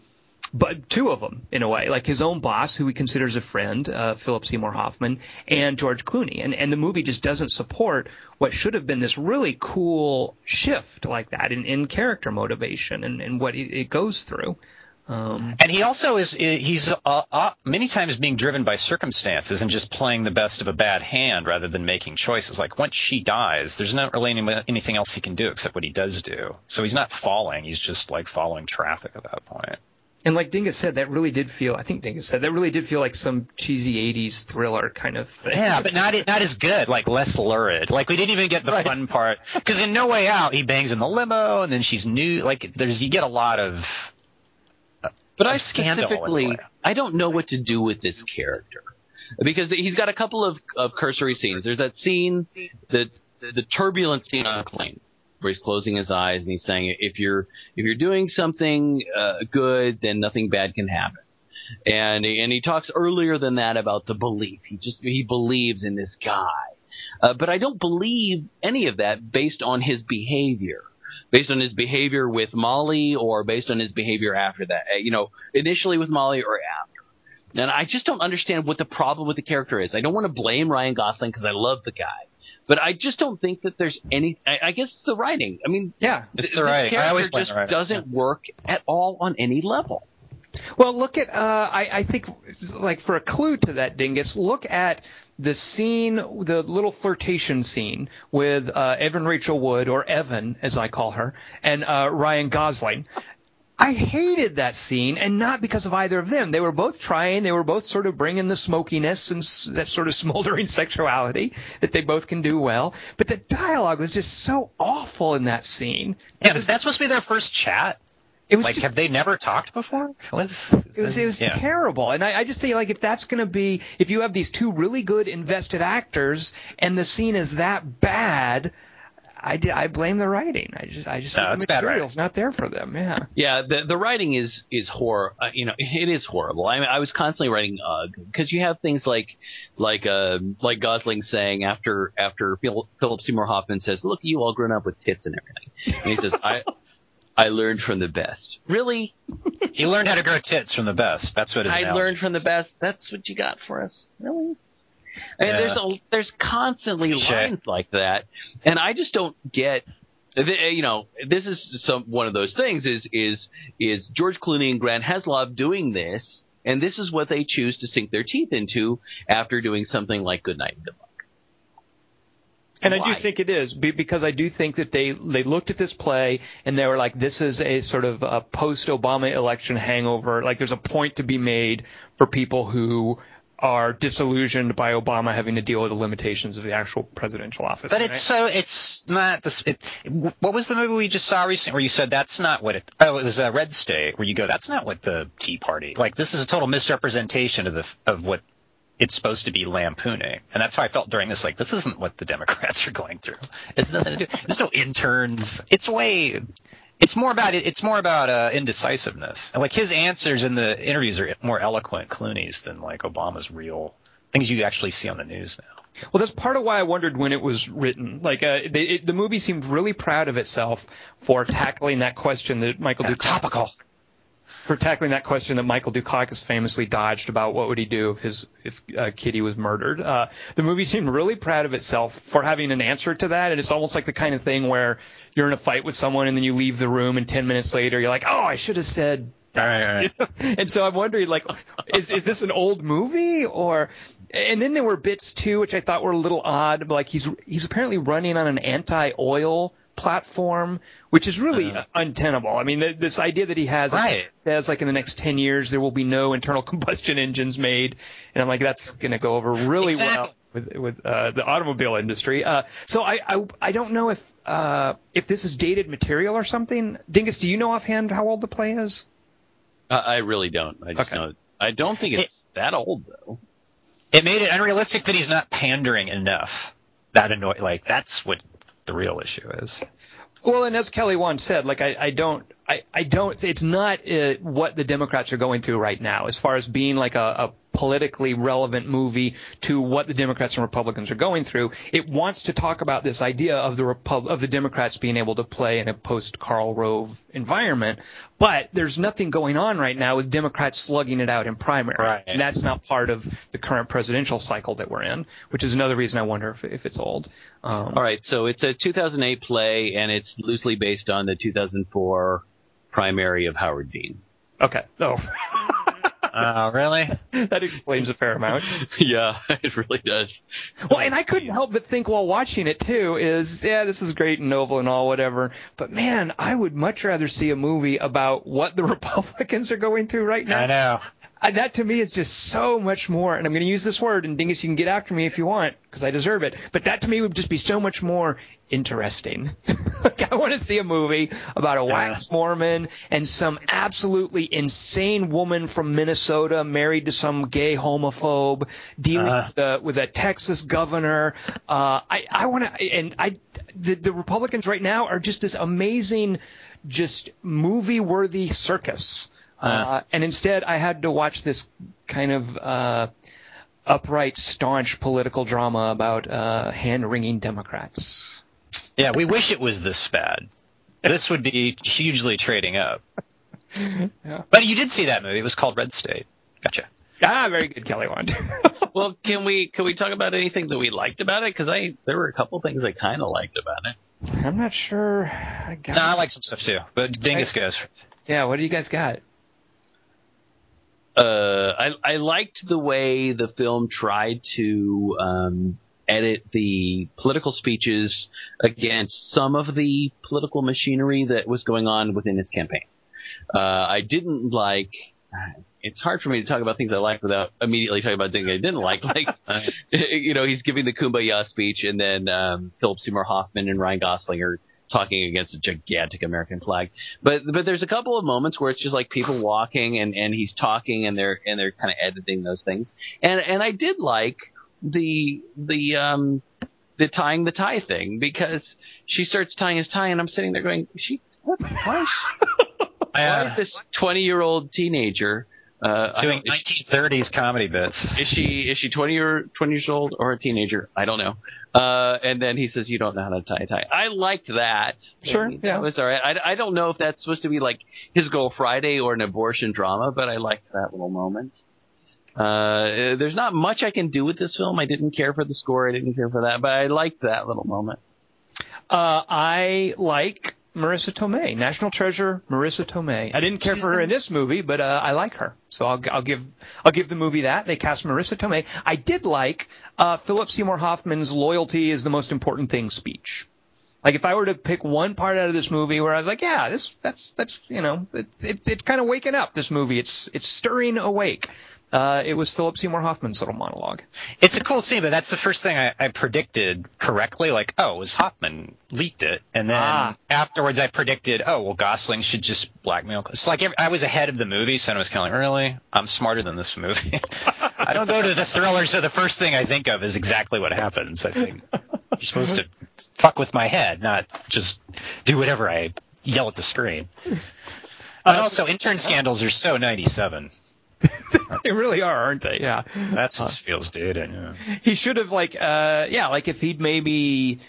but two of them in a way, like his own boss, who he considers a friend, uh, Philip Seymour Hoffman, and George Clooney. And and the movie just doesn't support what should have been this really cool shift like that in, in character motivation and, and what it, it goes through. Um, And he also is he's uh, uh, many times being driven by circumstances and just playing the best of a bad hand rather than making choices. Like once she dies, there's not really any, anything else he can do except what he does do. So he's not falling; he's just like following traffic at that point. And like Dingus said, that really did feel. I think Dingus said that really did feel like some cheesy '80s thriller kind of thing. Yeah, but not not as good. Like less lurid. Like we didn't even get the Right. fun part because in No Way Out he bangs in the limo and then she's new. Like there's you get a lot of uh, But I Of scandal, specifically. I don't know what to do with this character because he's got a couple of, of cursory scenes. There's that scene, the the turbulent scene on a plane where he's closing his eyes and he's saying, "If you're if you're doing something uh, good, then nothing bad can happen." And and he talks earlier than that about the belief. He just he believes in this guy, uh, but I don't believe any of that based on his behavior based on his behavior with Molly or based on his behavior after that. Uh, You know, initially with Molly or after. And I just don't understand what the problem with the character is. I don't want to blame Ryan Gosling because I love the guy. But I just don't think that there's any. I, I guess it's the writing. I mean, Yeah. It's th- the writing. I always just writing. doesn't work at all on any level. Well, look at uh, I, I think like for a clue to that, Dingus, look at the scene, the little flirtation scene with uh, Evan Rachel Wood, or Evan as I call her, and uh, Ryan Gosling. I hated that scene, and not because of either of them. They were both trying. They were both sort of bringing the smokiness and that sort of smoldering sexuality that they both can do well. But the dialogue was just so awful in that scene. yeah. Is that supposed to be their first chat? It was Like, just have they never talked before? What's- It was it was yeah. terrible, and I, I just think like if that's going to be if you have these two really good invested actors and the scene is that bad, I, di- I blame the writing. I just I just No, think the material's not there for them. Yeah. Yeah, the the writing is is horror. Uh, you know, it is horrible. I mean, I was constantly writing ugh because you have things like like uh like Gosling saying after after Phil, Philip Seymour Hoffman says, "Look, you all grown up with tits and everything," and he says, "I." I learned from the best. Really? He learned how to grow tits from the best. That's what his I learned from the best. That's what you got for us. Really? And Yeah. there's a there's constantly lines like that, and I just don't get. You know, this is some one of those things. Is is is George Clooney and Grant Heslov doing this, and this is what they choose to sink their teeth into after doing something like Good Night and Good Luck. And I do think it is because I do think that they they looked at this play and they were like, this is a sort of a post Obama election hangover. Like, there's a point to be made for people who are disillusioned by Obama having to deal with the limitations of the actual presidential office. But it's so it's not this. It, what was the movie we just saw recently where you said that's not what it? Oh, it was uh, Red State where you go that's not what the Tea Party like. This is a total misrepresentation of the of what it's supposed to be lampooning, and that's how I felt during this. Like this isn't what the Democrats are going through. It's nothing to do. There's no interns. It's way. It's more about it's more about uh, indecisiveness. And like his answers in the interviews are more eloquent, Clooney's, than like Obama's real things you actually see on the news now. Well, that's part of why I wondered when it was written. Like, uh, they, it, the movie seemed really proud of itself for tackling that question that Michael Dukakis topical. For tackling that question that Michael Dukakis famously dodged about what would he do if his if uh, Kitty was murdered. Uh, the movie seemed really proud of itself for having an answer to that, and it's almost like the kind of thing where you're in a fight with someone and then you leave the room, and ten minutes later you're like, oh, I should have said All right, all right. and so I'm wondering, like, is is this an old movie or? And then there were bits too, which I thought were a little odd. Like he's he's apparently running on an anti-oil platform, which is really untenable. I mean, th- this idea that he has Right. says like in the next ten years there will be no internal combustion engines made, and I'm like, that's going to go over really Exactly. well with with uh, the automobile industry. Uh, so I, I I don't know if uh, if this is dated material or something. Dingus, do you know offhand how old the play is? I, I really don't. I just Okay. know. I don't think it's that old though. It made it unrealistic that he's not pandering enough. That annoy like that's what the real issue is. Well, and as Kelly once said, like I, I don't, I, I don't. It's not uh, what the Democrats are going through right now, as far as being like a, a politically relevant movie to what the Democrats and Republicans are going through. It wants to talk about this idea of the Repub- of the Democrats being able to play in a post Karl Rove environment, but there's nothing going on right now with Democrats slugging it out in primary, Right. and that's not part of the current presidential cycle that we're in, which is another reason I wonder if, if it's old. Um, All right, so it's a 2008 play, and it's loosely based on the 2004 primary of Howard Dean. Okay. Oh. Oh, really? that explains a fair amount. yeah, it really does. Well, and I couldn't help but think while watching it too is, yeah, this is great and noble and all, whatever. But man, I would much rather see a movie about what the Republicans are going through right now. I know. That to me is just so much more, and I'm going to use this word, and Dingus, you can get after me if you want, because I deserve it. But that to me would just be so much more interesting. like, I want to see a movie about a wax Mormon and some absolutely insane woman from Minnesota married to some gay homophobe dealing Uh. with, a, with a Texas governor. Uh, I, I want to, and I, the, the Republicans right now are just this amazing, just movie-worthy circus. Uh, and instead, I had to watch this kind of uh, upright, staunch political drama about uh, hand-wringing Democrats. Yeah, we wish it was this bad. This would be hugely trading up. Yeah. But you did see that movie. It was called Red State. Gotcha. Ah, very good, Kelly Wand. Well, can we can we talk about anything that we liked about it? Because I there were a couple things I kind of liked about it. I'm not sure. I got No, I like some stuff too. But Dingus goes. Yeah, what do you guys got? Uh, I I liked the way the film tried to um, edit the political speeches against some of the political machinery that was going on within his campaign. Uh, I didn't like. It's hard for me to talk about things I like without immediately talking about things I didn't like. Like, you know, he's giving the Kumbaya speech, and then um, Philip Seymour Hoffman and Ryan Gosling are talking against a gigantic American flag. But but there's a couple of moments where it's just like people walking and and he's talking and they're and they're kind of editing those things. And and I did like the the um the tying the tie thing because she starts tying his tie and I'm sitting there going she what why is, why is this 20 year old teenager uh I Doing don't- is, 1930s comedy bits. is she is she 20 or 20 years old or a teenager? I don't know. Uh, and then he says, "You don't know how to tie a tie." I liked that. Sure, that yeah. was all right. I, I don't know if that's supposed to be like his goal Friday or an abortion drama, but I liked that little moment. Uh, there's not much I can do with this film. I didn't care for the score. I didn't care for that, but I liked that little moment. Uh, I like Marisa Tomei, National Treasure, Marisa Tomei. I didn't care for her in this movie, but uh, I like her, so I'll, I'll give I'll give the movie that. They cast Marisa Tomei. I did like uh, Philip Seymour Hoffman's "Loyalty is the most important thing" speech. Like if I were to pick one part out of this movie where I was like, yeah, this that's that's you know it's it, it's kind of waking up. This movie, it's it's stirring awake. Uh, it was Philip Seymour Hoffman's little monologue. It's a cool scene, but that's the first thing I, I predicted correctly. Like, oh, it was Hoffman leaked it, and then Ah. afterwards I predicted, oh, well, Gosling should just blackmail. It's like I was ahead of the movie, so I was kind of like, really, I'm smarter than this movie. I don't go to the thriller, so the first thing I think of is exactly what happens. I think you're supposed to fuck with my head, not just do whatever I yell at the screen. But also, intern scandals are so 97. They really are, aren't they? Yeah. That's what feels dated. Yeah. He should have like uh yeah, like if he'd maybe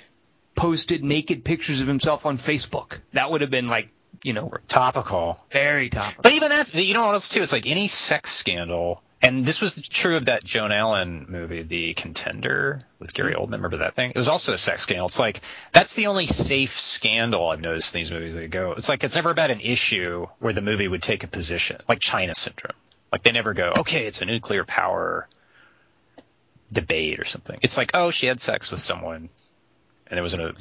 posted naked pictures of himself on Facebook. That would have been like, you know, Topical. very topical. But even that, you know what else too? It's like any sex scandal, and this was true of that Joan Allen movie, The Contender, with Gary mm-hmm. Oldman. Remember that thing? It was also a sex scandal. It's like that's the only safe scandal I've noticed in these movies that go. It's like it's never about an issue where the movie would take a position, like China Syndrome. Like they never go, okay, it's a nuclear power debate or something. It's like, oh, she had sex with someone, and there was a.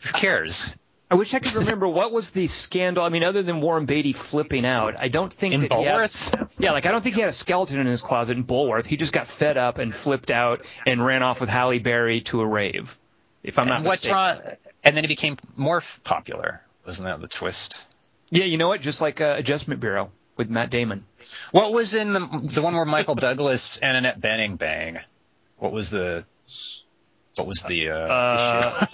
Who cares? I wish I could remember what was the scandal. I mean, other than Warren Beatty flipping out, I don't think In that he had, yeah, like I don't think he had a skeleton in his closet in Bulworth. He just got fed up and flipped out and ran off with Halle Berry to a rave. If I'm not And what's mistaken. wrong? And then he became more popular. Wasn't that the twist? Yeah, you know what? Just like uh, Adjustment Bureau with Matt Damon. What was in the the one where Michael Douglas and Annette Bening bang? What was the what was the uh, Uh,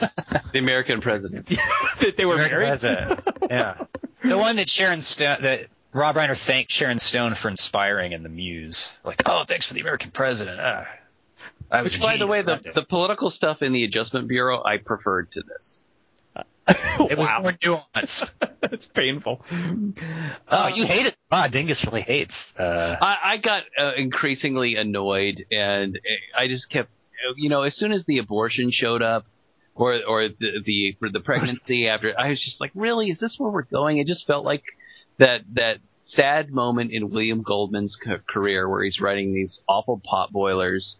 The American president. that they were issue? married. Was it? Yeah, the one that Sharon Stone that Rob Reiner thanked Sharon Stone for inspiring in the Muse. Like, oh, thanks for the American president. Ah, I was Which, by the way, the, the political stuff in the Adjustment Bureau I preferred to this. it was Wow. more nuanced. That's painful. oh, you hate it? Ah, Dingus really hates. Uh, I, I got uh, increasingly annoyed, and uh, I just kept, you know, as soon as the abortion showed up, or or the the for the pregnancy after, I was just like, really, is this where we're going? It just felt like that that sad moment in William Goldman's ca- career where he's writing these awful pot boilers.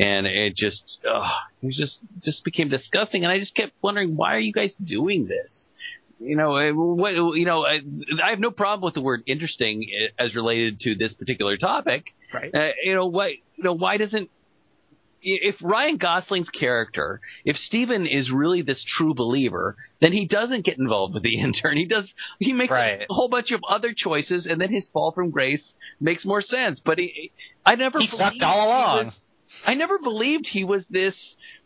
And it just, ugh, it just, just became disgusting. And I just kept wondering, why are you guys doing this? you know, uh, what you know, I, I have no problem with the word interesting uh, as related to this particular topic. Right. Uh, you know, why you know why doesn't if Ryan Gosling's character, if Steven is really this true believer, then he doesn't get involved with the intern. He does. He makes Right. a whole bunch of other choices, and then his fall from grace makes more sense. But he, I never he sucked all along. was- I never believed he was this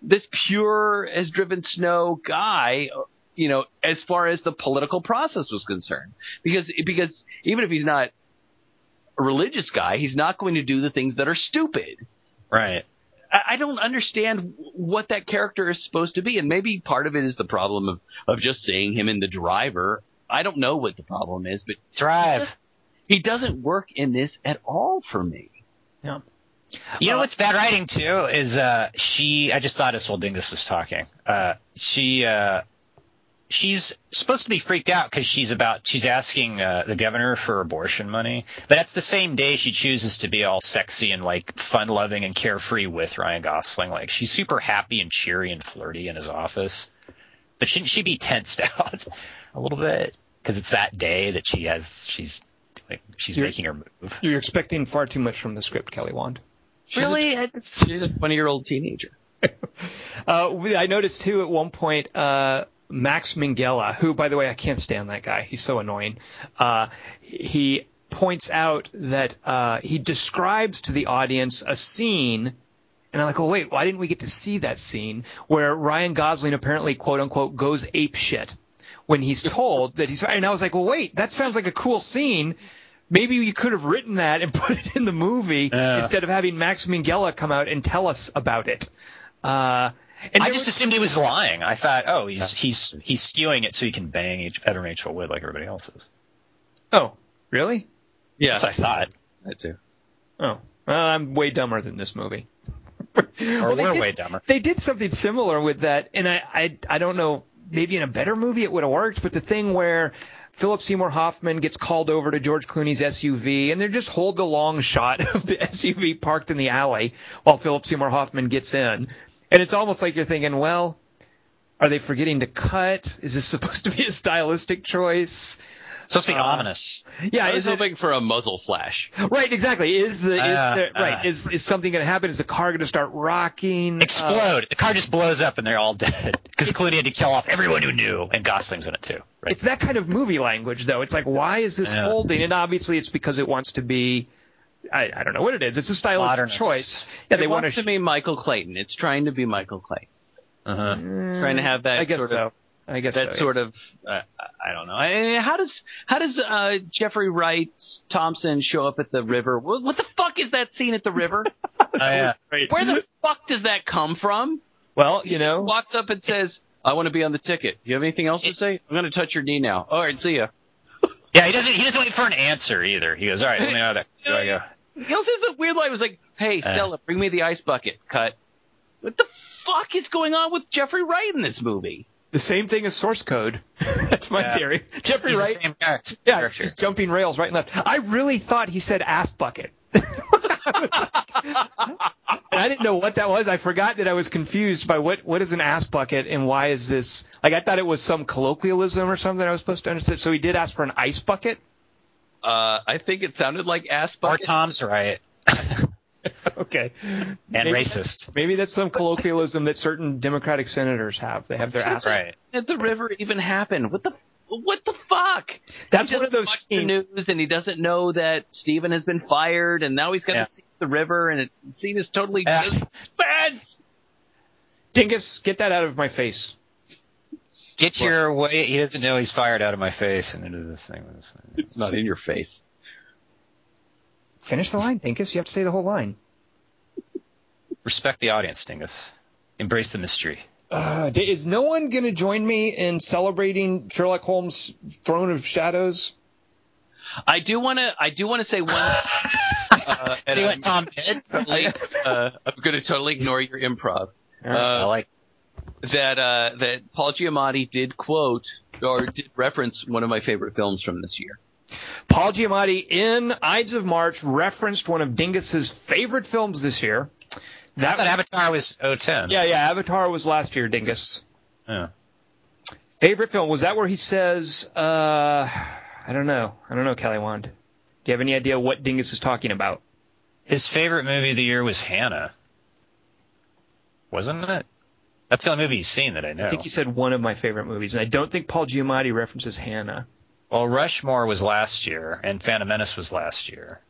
this pure as driven snow guy. You know, as far as the political process was concerned, because because even if he's not a religious guy, he's not going to do the things that are stupid. Right. I I don't understand what that character is supposed to be, and maybe part of it is the problem of of just seeing him in the driver. I don't know what the problem is, but Drive. he doesn't work in this at all for me. Yeah. You know what's bad writing too is uh she I just thought as while Dingus was talking. Uh she uh she's supposed to be freaked out because she's about she's asking uh, the governor for abortion money, but that's the same day she chooses to be all sexy and like fun loving and carefree with Ryan Gosling. Like she's super happy and cheery and flirty in his office, but shouldn't she be tensed out a little bit because it's that day that she has she's like she's You're- making her move. You're expecting far too much from the script, Kelly Wand. Really, She's a twenty year old teenager. Uh, I noticed too at one point, uh, Max Minghella, who, by the way, I can't stand that guy. He's so annoying. Uh, he points out that uh, he describes to the audience a scene, and I'm like, oh wait, why didn't we get to see that scene where Ryan Gosling apparently, quote unquote, goes ape shit when he's told that he's. Right? And I was like, well, wait, that sounds like a cool scene. Maybe you could have written that and put it in the movie Yeah. instead of having Max Minghella come out and tell us about it. Uh, and I just was- assumed he was lying. I thought, oh, he's he's he's skewing it so he can bang each Evan Rachel Wood like everybody else is. oh, really? Yeah, That's what I thought. that too. Oh, well, I'm way dumber than this movie. Or Well, they we're did- way dumber. They did something similar with that, and I, I, I don't know. Maybe in a better movie it would have worked, but the thing where Philip Seymour Hoffman gets called over to George Clooney's SUV, and they just hold the long shot of the SUV parked in the alley while Philip Seymour Hoffman gets in, and it's almost like you're thinking, well, are they forgetting to cut? Is this supposed to be a stylistic choice? It's supposed to be Uh, ominous. Yeah, I is was it hoping for a muzzle flash. right? Exactly. Is the is Uh, there, right? uh. is is something going to happen? Is the car going to start rocking? Uh, Explode. the car just blows up and they're all dead because Clooney had to kill off everyone who knew, and Gosling's in it too. Right? It's that kind of movie language, though. It's like, why is this Yeah. holding? And obviously, it's because it wants to be. I, I don't know what it is. It's a stylistic Modernist. choice. Yeah, they it want wants to be Michael Clayton. It's trying to be Michael Clayton. uh-huh. trying to have that I guess sort so. of I guess that so, sort of uh, I don't know. I, how does how does uh, Jeffrey Wright Thompson show up at the river? What, what the fuck is that scene at the river? Oh, yeah. Where the fuck does that come from? Well, you know, Walks up and says, "I want to be on the ticket. You have anything else to say? I'm going to touch your knee now. All right, see ya." Yeah, he doesn't. He doesn't wait for an answer either. He goes, "All right, let me know how that." Do I go? He also has a weird line. It was like, "Hey, Uh. Stella, bring me the ice bucket." Cut. What the fuck is going on with Jeffrey Wright in this movie? the same thing as source code. That's my Yeah. theory. Jeffrey He's Wright. the same character. Yeah, it's character. just jumping rails right and left. I really thought he said ass bucket. And I didn't know what that was. I forgot that I was confused by what what is an ass bucket and why is this like I thought it was some colloquialism or something I was supposed to understand. So he did ask for an ice bucket. Uh, I think it sounded like ass bucket. Or. Tom's right Okay. and Maybe- racist. Maybe that's some colloquialism that certain Democratic senators have. They have their ass. Right. Did the river even happen? What the what the fuck? That's he one of those watch the scenes. news, and he doesn't know that Steven has been fired, and now he's got Yeah. to see the river, and it scene is totally Yeah. just bad. Dingus, get that out of my face. Get your way. He doesn't know he's fired out of my face and into this thing. It's not in your face. Finish the line, Dingus. You have to say the whole line. Respect the audience, Dingus. Embrace the mystery. Uh, is no one going to join me in celebrating Sherlock Holmes' Throne of Shadows? I do want to. I do want to say one. uh, and See I'm, what Tom did? totally, uh, I'm going to totally ignore your improv. I Uh, like. that uh, that Paul Giamatti did quote or did reference one of my favorite films from this year. Paul Giamatti in Ides of March referenced one of Dingus's favorite films this year. I That thought Avatar was 010. yeah, yeah, Avatar was last year, Dingus. Yeah. Favorite film was that where he says, uh, I don't know, I don't know, Kelly Wand. Do you have any idea what Dingus is talking about? His favorite movie of the year was Hannah. Wasn't it? That's the only movie he's seen that I know. I think he said one of my favorite movies, and I don't think Paul Giamatti references Hannah. Well, Rushmore was last year, and Phantom Menace was last year.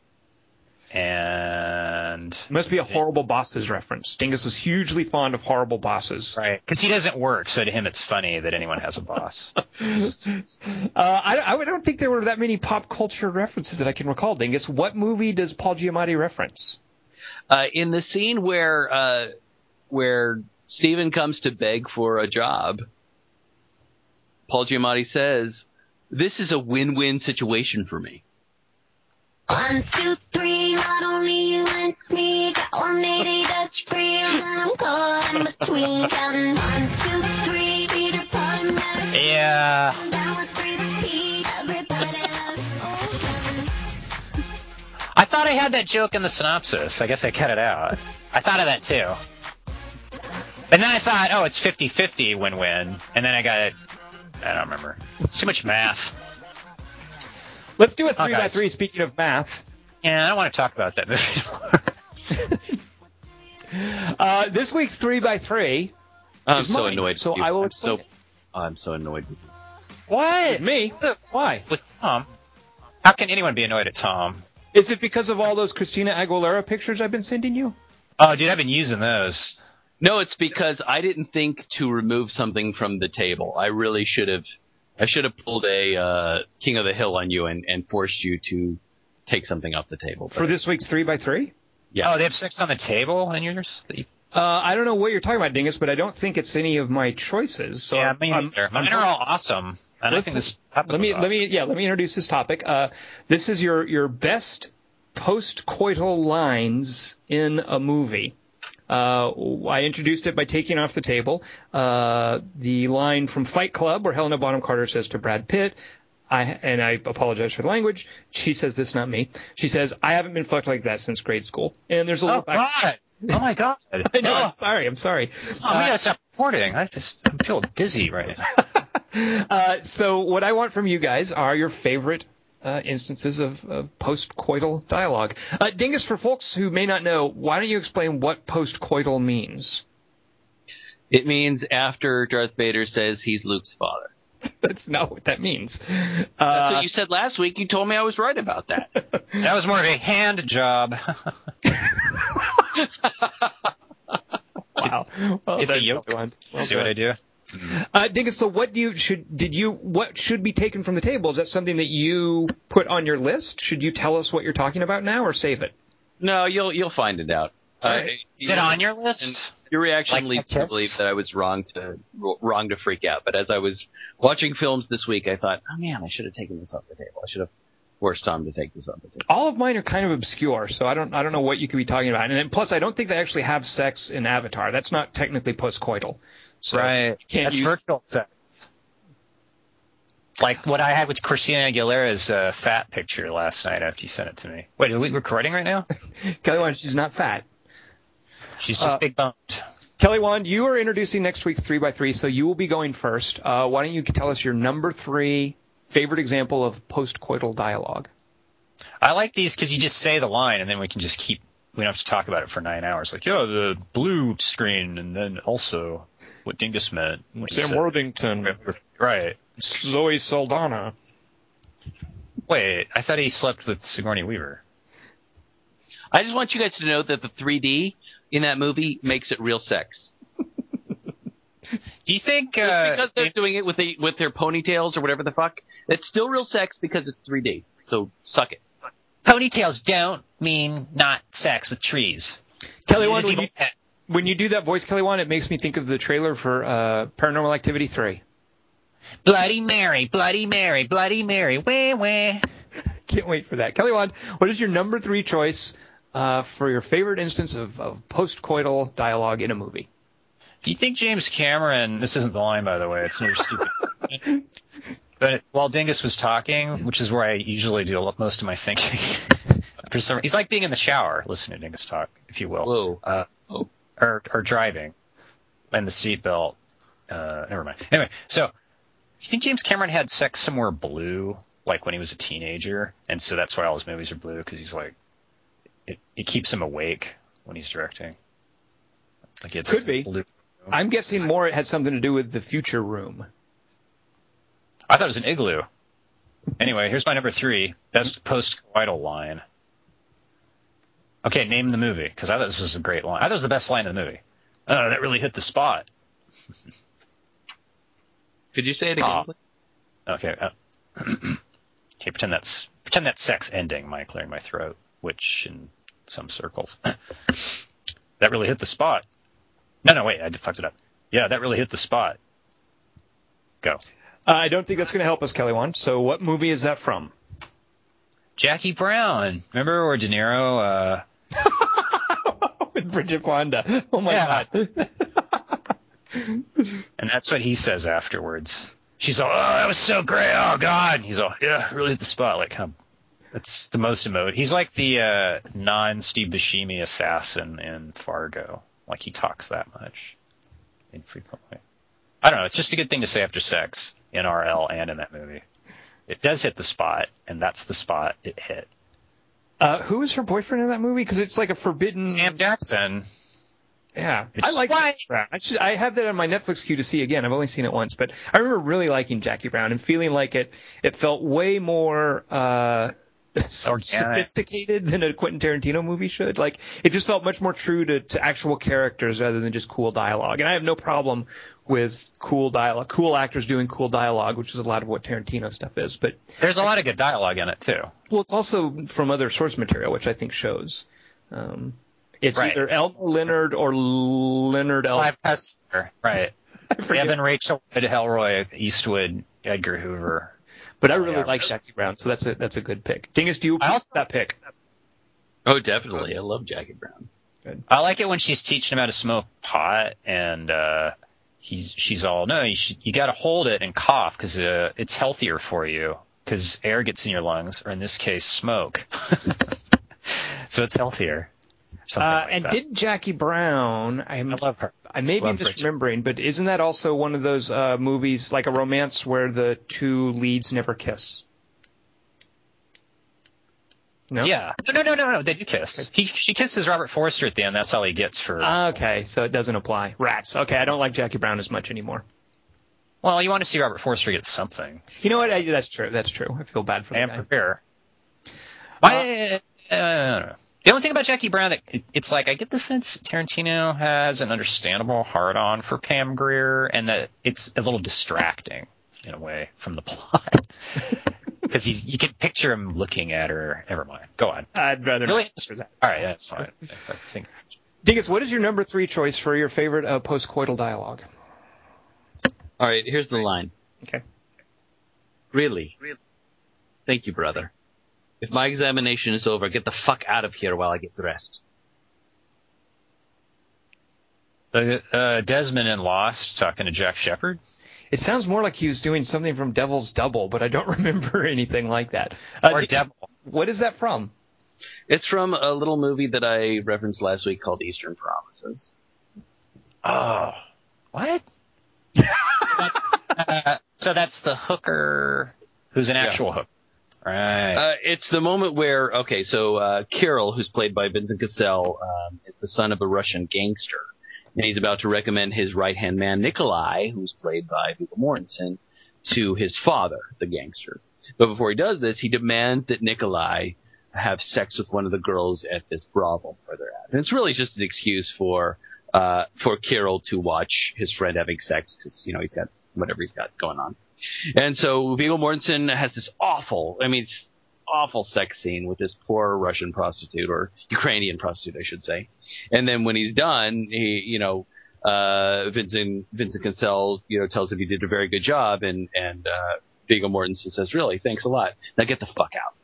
And It must be a horrible bosses reference. Dingus was hugely fond of horrible bosses. right, because he doesn't work, so to him it's funny that anyone has a boss. Uh, I, I don't think there were that many pop culture references that I can recall. Dingus, what movie does Paul Giamatti reference? Uh, in the scene where uh, where Steven comes to beg for a job, Paul Giamatti says, "This is a win-win situation for me." One, two, three, not only you and me, got 180 Dutch freeze, and I'm caught in between. Counting one, two, three, Peter Pan, yeah, down with three to Pete, everybody loves old I thought I had that joke in the synopsis. I guess I cut it out. I thought of that too. And then I thought, oh, it's 50-50 win-win. And then I got it. I don't remember. It's too much math. Let's do a three by three. Speaking of math, Yeah, I don't want to talk about that movie anymore. uh, this week's three by three I'm is so mine, annoyed. so. I will I'm so it. I'm so annoyed with you. what? me. Why? With Tom? How can anyone be annoyed at Tom? Is it because of all those Christina Aguilera pictures I've been sending you? Oh, dude, I've been using those. No, it's because I didn't think to remove something from the table. I really should have. I should have pulled a uh, King of the Hill on you and, and forced you to take something off the table. For this week's three by three? yeah. Oh, they have sex on the table in yours? That you- Uh, I don't know what you're talking about, Dingus, but I don't think it's any of my choices. So yeah, I'm- me I'm- neither. I'm- Mine are all awesome. And I Let's think just- this let me was let me yeah let me introduce this topic. Uh, this is your your best post-coital lines in a movie. Uh, I introduced it by taking off the table uh, the line from Fight Club where Helena Bonham Carter says to Brad Pitt, I, and I apologize for the language. She says this, not me. She says, I haven't been fucked like that since grade school. And there's a little Oh back- God! Oh my God! I know, I'm sorry, I'm sorry. oh, gotta stop recording. I just I feel dizzy right now. Uh, so what I want from you guys are your favorite uh, instances of, of post-coital dialogue. Uh, Dingus, for folks who may not know, why don't you explain what post-coital means? It means after Darth Vader says he's Luke's father. That's not what that means. That's Uh, what you said last week. You told me I was right about that. That was more of a hand job. wow. Well Get the yoke. Well See what. I do? Uh, Dingus, so what do you should did you what should be taken from the table? Is that something that you put on your list? Should you tell us what you're talking about now, or save it? no, you'll you'll find it out. Uh, Alright. Is it on your list? Your reaction Like leads me to believe that I was wrong to wrong to freak out. But as I was watching films this week, I thought, oh man, I should have taken this off the table. I should have forced Tom to take this off the table. All of mine are kind of obscure, so I don't I don't know what you could be talking about. And then, plus, I don't think they actually have sex in Avatar. That's not technically postcoital. So Right. That's use- virtual sex. Like what I had with Christina Aguilera's uh, fat picture last night after you sent it to me. Wait, are we recording right now? Kelly Wand, she's not fat. She's just Uh, big boned. Kelly Wand, you are introducing next week's three by three, so you will be going first. Uh, why don't you tell us your number three favorite example of postcoital dialogue? I like these because you just say the line and then we can just keep. We don't have to talk about it for nine hours. Like, yeah, the blue screen, and then also what Dingus meant. when he said- Worthington, Right. Zoe Saldana. Wait, I thought he slept with Sigourney Weaver. I just want you guys to know that the 3D in that movie makes it real sex. Do you think? Just Uh, because they're if- doing it with the, with their ponytails or whatever the fuck, it's still real sex because it's 3D. So suck it. ponytails don't mean not sex with trees. Kelly It Wand, is when you, even- when you do that voice, Kelly Wand, it makes me think of the trailer for uh, Paranormal Activity 3. Bloody Mary, Bloody Mary, Bloody Mary, wah wah. Can't wait for that. Kelly Wand, what is your number three choice uh, for your favorite instance of, of postcoital dialogue in a movie? Do you think James Cameron? This isn't the line, by the way. It's another stupid. But while Dingus was talking, which is where I usually do most of my thinking, for some, he's like being in the shower listening to Dingus talk, if you will, Whoa. uh, Oh. Or or driving, and the seatbelt. Uh, never mind. Anyway, so you think James Cameron had sex somewhere blue, like when he was a teenager, and so that's why all his movies are blue because he's like, it, it keeps him awake when he's directing. Like it's Could be. Blue. I'm guessing more it had something to do with the future room. I thought it was an igloo. Anyway, here's my number three. Best post-coital line. Okay, name the movie, because I thought this was a great line. I thought it was the best line in the movie. Oh, that really hit the spot. Could you say it again? Ah. please? Okay. Uh, okay, pretend that's pretend that's sex ending. My clearing my throat, which in some circles, that really hit the spot. No, no, wait, I fucked it up. Yeah, that really hit the spot. Go. Uh, I don't think that's going to help us, Kelly Wand. So, what movie is that from? Jackie Brown. Remember where De Niro? Uh, with Bridget Fonda. Oh my Yeah. god. And that's what he says afterwards. She's all, oh, that was so great. Oh, God. And he's all, yeah, really hit the spot. Like, of, that's the most emote. He's like the uh, non Steve Buscemi assassin in Fargo. Like, he talks that much infrequently. I don't know. It's just a good thing to say after sex in RL and in that movie. It does hit the spot, and that's the spot it hit. Uh, who is her boyfriend in that movie? Because it's like a forbidden. Sam Jackson. Yeah, It's I like. why- Jackie Brown. I, should, I have that on my Netflix queue to see again. I've only seen it once, but I remember really liking Jackie Brown and feeling like it. It felt way more uh, sophisticated than a Quentin Tarantino movie should. Like it just felt much more true to, to actual characters rather than just cool dialogue. And I have no problem with cool dialogue, cool actors doing cool dialogue, which is a lot of what Tarantino stuff is. But There's a lot of good dialogue in it, too. well, it's also from other source material, which I think shows. Um, it's Right. either Elmer Leonard or Leonard Elmer. Clive Cussler. Right. Evan Rachel Wood, Elroy, Eastwood, Edgar Hoover. But I really Yeah. like Jackie Brown, so that's a that's a good pick. Dingus, do you I also- that pick? Oh, definitely. I love Jackie Brown. Good. I like it when she's teaching him how to smoke pot, and uh, he's she's all no, you should, you got to hold it and cough because uh, it's healthier for you because air gets in your lungs, or in this case, smoke. so it's healthier. Uh, and didn't Jackie Brown? I'm, I love her. I may be love her misremembering, but isn't that also one of those uh, movies like a romance where the two leads never kiss? No. Yeah. No, no, no, no, no. They do kiss. He, she kisses Robert Forster at the end. That's all he gets for. Ah, Okay, so it doesn't apply. Rats. Okay, I don't like Jackie Brown as much anymore. well, you want to see Robert Forster get something. You know what? I, that's true. That's true. I feel bad for him. am guy. prepared. Why? Uh, I don't know. The only thing about Jackie Brown that it- it's like I get the sense Tarantino has an understandable hard on for Pam Grier, and that it's a little distracting in a way from the plot because you you can picture him looking at her. Never mind. Go on. I'd rather Really? not. All right, that's fine. That's, I think. Dingus, what is your number three choice for your favorite uh, post-coital dialogue? All right, here's the line. Okay. Really? Really? Thank you, brother. If my examination is over, get the fuck out of here while I get dressed. The uh, Desmond in Lost talking to Jack Shephard. It sounds more like he was doing something from Devil's Double, but I don't remember anything like that. Uh, Or Devil. What is that from? It's from a little movie that I referenced last week called Eastern Promises. Oh, what? Uh, so that's the hooker who's an actual hooker, right? Uh, it's the moment where, okay, so uh, Kirill, who's played by Vincent Cassel, um, is the son of a Russian gangster, and he's about to recommend his right hand man Nikolai, who's played by Viggo Mortensen, to his father, the gangster. But before he does this, he demands that Nikolai have sex with one of the girls at this brothel where they're at, and it's really just an excuse for uh, for Kirill to watch his friend having sex because you know he's got whatever he's got going on. And so Viggo Mortensen has this awful, I mean, awful sex scene with this poor Russian prostitute or Ukrainian prostitute, I should say. And then when he's done, he, you know, uh, Vincent, Vincent Cassel, you know, tells him he did a very good job and, and, uh, Viggo Mortensen says, really, thanks a lot. Now get the fuck out.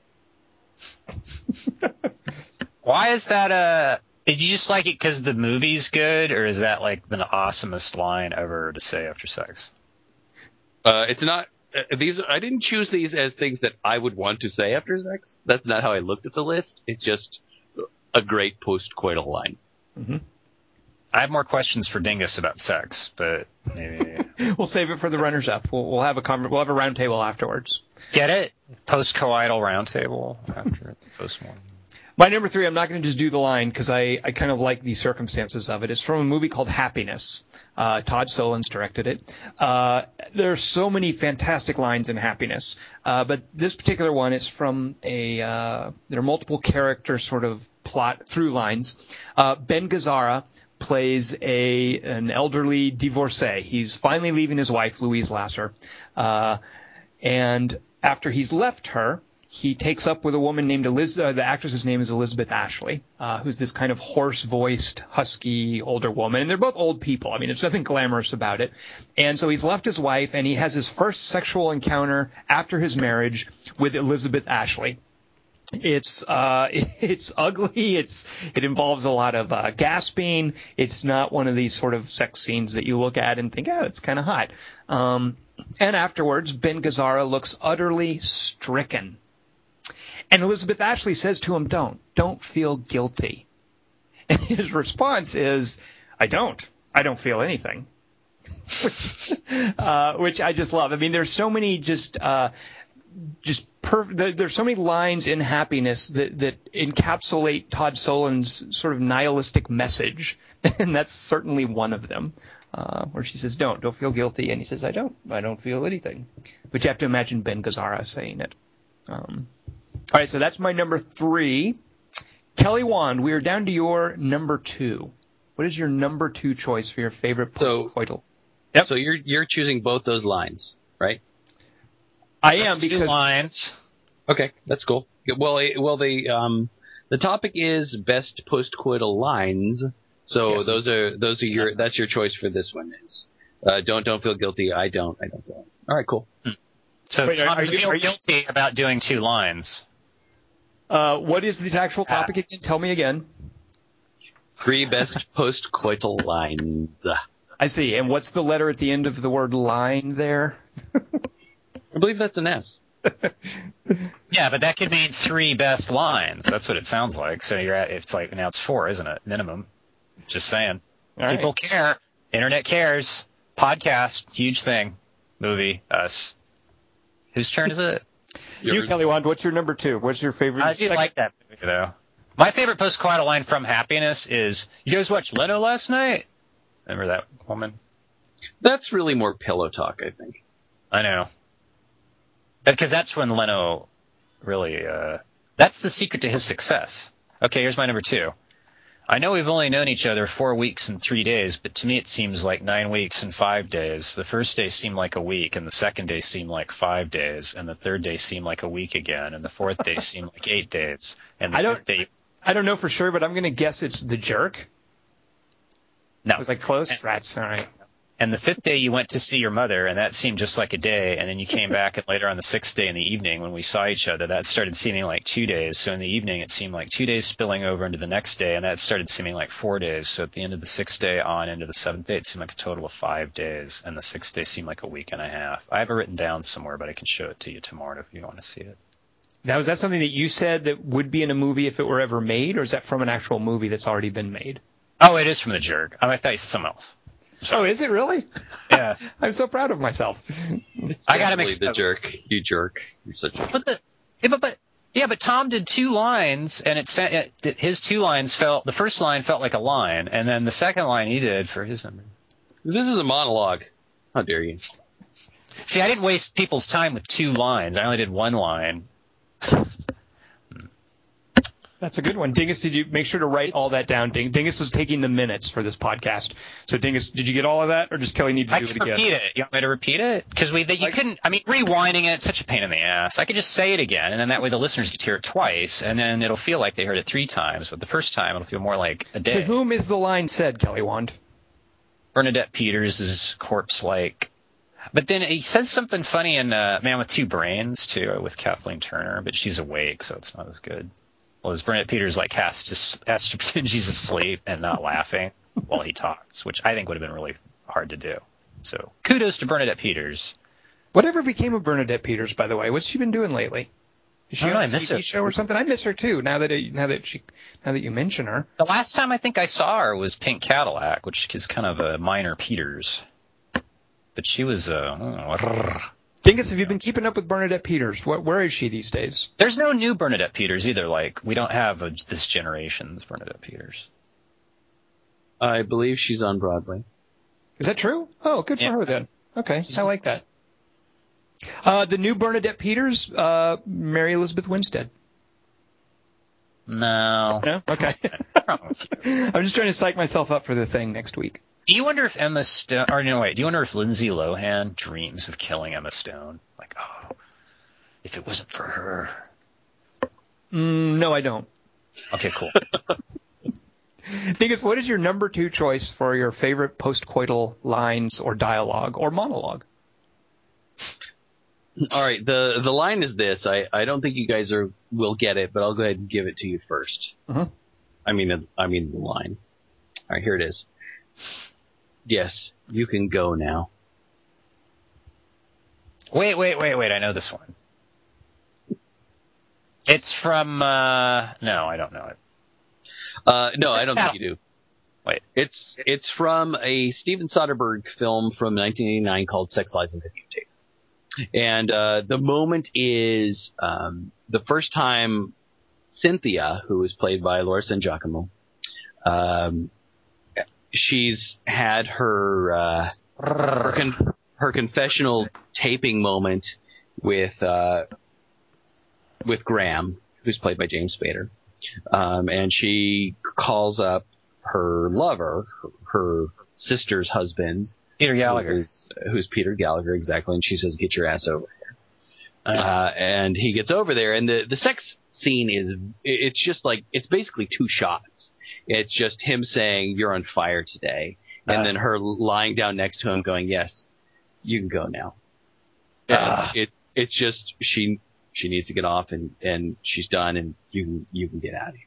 Why is that? Uh, did you just like it because the movie's good, or is that like the awesomest line ever to say after sex? Uh, it's not, uh, these, I didn't choose these as things that I would want to say after sex. That's not how I looked at the list. It's just a great post-coital line. I have more questions for Dingus about sex, but maybe We'll save it for the runners-up. We'll, we'll have a conver- we'll have a roundtable afterwards. get it post coital roundtable after the post mortem. My number three, I'm not going to just do the line because I, I kind of like the circumstances of it. It's from a movie called Happiness. Uh, Todd Solondz directed it. Uh, there are so many fantastic lines in Happiness, uh, but this particular one is from a. Uh, there are multiple character sort of plot through lines. Uh, ben Gazzara plays a an elderly divorcee. He's finally leaving his wife, Louise Lasser, uh, and after he's left her, he takes up with a woman named Eliz. Uh, the actress's name is Elizabeth Ashley, uh, who's this kind of hoarse-voiced, husky older woman, and they're both old people. I mean, there's nothing glamorous about it. And so he's left his wife, and he has his first sexual encounter after his marriage with Elizabeth Ashley. It's uh, it's ugly. It's it involves a lot of uh, gasping. It's not one of these sort of sex scenes that you look at and think, oh, it's kind of hot. Um, and afterwards, Ben Gazzara looks utterly stricken. And Elizabeth Ashley says to him, "Don't, don't feel guilty." And his response is, "I don't. I don't feel anything." which, uh, which I just love. I mean, there's so many just uh, just perf- there- there's so many lines in happiness that, that encapsulate Todd Solondz sort of nihilistic message, and that's certainly one of them. Uh, where she says, "Don't, don't feel guilty," and he says, "I don't, I don't feel anything." But you have to imagine Ben Gazzara saying it. Um, all right, so that's my number three. Kelly Wand, we are down to your number two. What is your number two choice for your favorite So- postcoital? So you're you're choosing both those lines, right? I am That's two lines. Okay, that's cool. Well, eh, well, the um, the topic is best postcoital lines. So Yes. those are those are your that's your choice for this one is uh, don't don't feel guilty. I don't. I don't feel. All right, cool. So Wait, are- are you- feel are you- guilty about doing two lines. Uh, what is the actual topic again? Tell me again. Three best post-coital lines. I see. And what's the letter at the end of the word line there? I believe that's an S. Yeah, but that could mean three best lines. That's what it sounds like. So you're at, it's like, now it's four, isn't it? Minimum. Just saying. All right. People care. Internet cares. Podcast, huge thing. Movie, us. Whose turn is it? You, Yours. Kelly Wand, what's your number two? What's your favorite? I do second- like that movie though. My favorite post-coital line from Happiness is, "You guys watch Leno last night?" Remember that woman? That's really more pillow talk, I think. I know. Because that's when Leno really, uh, that's the secret to his success. Okay, here's my number two. I know we've only known each other four weeks and three days, but to me it seems like nine weeks and five days. The first day seemed like a week, and the second day seemed like five days, and the third day seemed like a week again, and the fourth day seemed like eight days, and the I don't- day. I don't know for sure, but I'm going to guess it's the jerk. No, Was I close? That's all right. And the fifth day you went to see your mother, and that seemed just like a day. And then you came back, and later on the sixth day in the evening, when we saw each other, that started seeming like two days. So in the evening, it seemed like two days spilling over into the next day, and that started seeming like four days. So at the end of the sixth day on into the seventh day, it seemed like a total of five days, and the sixth day seemed like a week and a half. I have it written down somewhere, but I can show it to you tomorrow if you want to see it. Now, is that something that you said that would be in a movie if it were ever made, or is that from an actual movie that's already been made? Oh, it is from the jerk. Oh, I thought you said something else. Oh, is it really? Yeah. I'm so proud of myself. I gotta Definitely mix the jerk. You jerk. You're such a But the yeah, but, but yeah, but Tom did two lines, and it, sa- it his two lines felt the first line felt like a line, and then the second line he did for his number. This is a monologue. How dare you? See, I didn't waste people's time with two lines. I only did one line. That's a good one. Dingus, did you make sure to write all that down? Ding- Dingus was taking the minutes for this podcast. So, Dingus, did you get all of that, or does Kelly need to I do can it again? repeat it. You want me to repeat it? Because we that you couldn't. I mean, rewinding it, it's such a pain in the ass. I could just say it again, and then that way the listeners get to hear it twice, and then it'll feel like they heard it three times. But the first time, it'll feel more like a day. To whom is the line said, Kelly Wand? Bernadette Peters is corpse like. But then he says something funny in uh, Man with Two Brains too, with Kathleen Turner, but she's awake, so it's not as good. Well, as Bernadette Peters like has to has to pretend she's asleep and not laughing while he talks, which I think would have been really hard to do. So kudos to Bernadette Peters. Whatever became of Bernadette Peters, by the way? What's she been doing lately? Is she I on know, a I miss TV her. show or something? I miss her too. Now that it, now that she now that you mention her. The last time I think I saw her was Pink Cadillac, which is kind of a minor Peters. But she was uh, Dingus, have you been keeping up with Bernadette Peters? Where, where is she these days? There's no new Bernadette Peters either. Like we don't have a, this generation's Bernadette Peters. I believe she's on Broadway. Is that true? Oh, good for Yeah. her then. Okay, I like that. Uh, the new Bernadette Peters, uh, Mary Elizabeth Winstead. No. Yeah. Okay. I'm just trying to psych myself up for the thing next week. Do you wonder if Emma Stone, or no, wait, do you wonder if Lindsay Lohan dreams of killing Emma Stone? Like, oh, if it wasn't for her. Mm, no, I don't. Okay, cool. Dingus, what is your number two choice for your favorite postcoital lines or dialogue or monologue? All right. The the line is this. I, I don't think you guys are will get it, but I'll go ahead and give it to you 1st Mhm. I mean I mean the line. All right. Here it is. Yes, you can go now. wait, wait, wait, wait. I know this one. It's from, uh, no, I don't know it. Uh, no, I don't think you do. Wait. It's it's from a Steven Soderbergh film from 1989 called Sex, Lies, and Videotape. And uh, the moment is um, the first time Cynthia, who is played by Laura San Giacomo, um, she's had her uh, her, con- her confessional taping moment with uh, with Graham, who's played by James Spader um, and she calls up her lover, her, her sister's husband, Peter Gallagher. who's, who's Peter Gallagher exactly, and she says, "Get your ass over here." Uh, and he gets over there, and the the sex scene is it's just like it's basically two shots. It's just him saying, "You're on fire today," and Uh. then her lying down next to him, going, "Yes, you can go now." And Ah. it it's just she she needs to get off, and and she's done, and you can you can get out of here.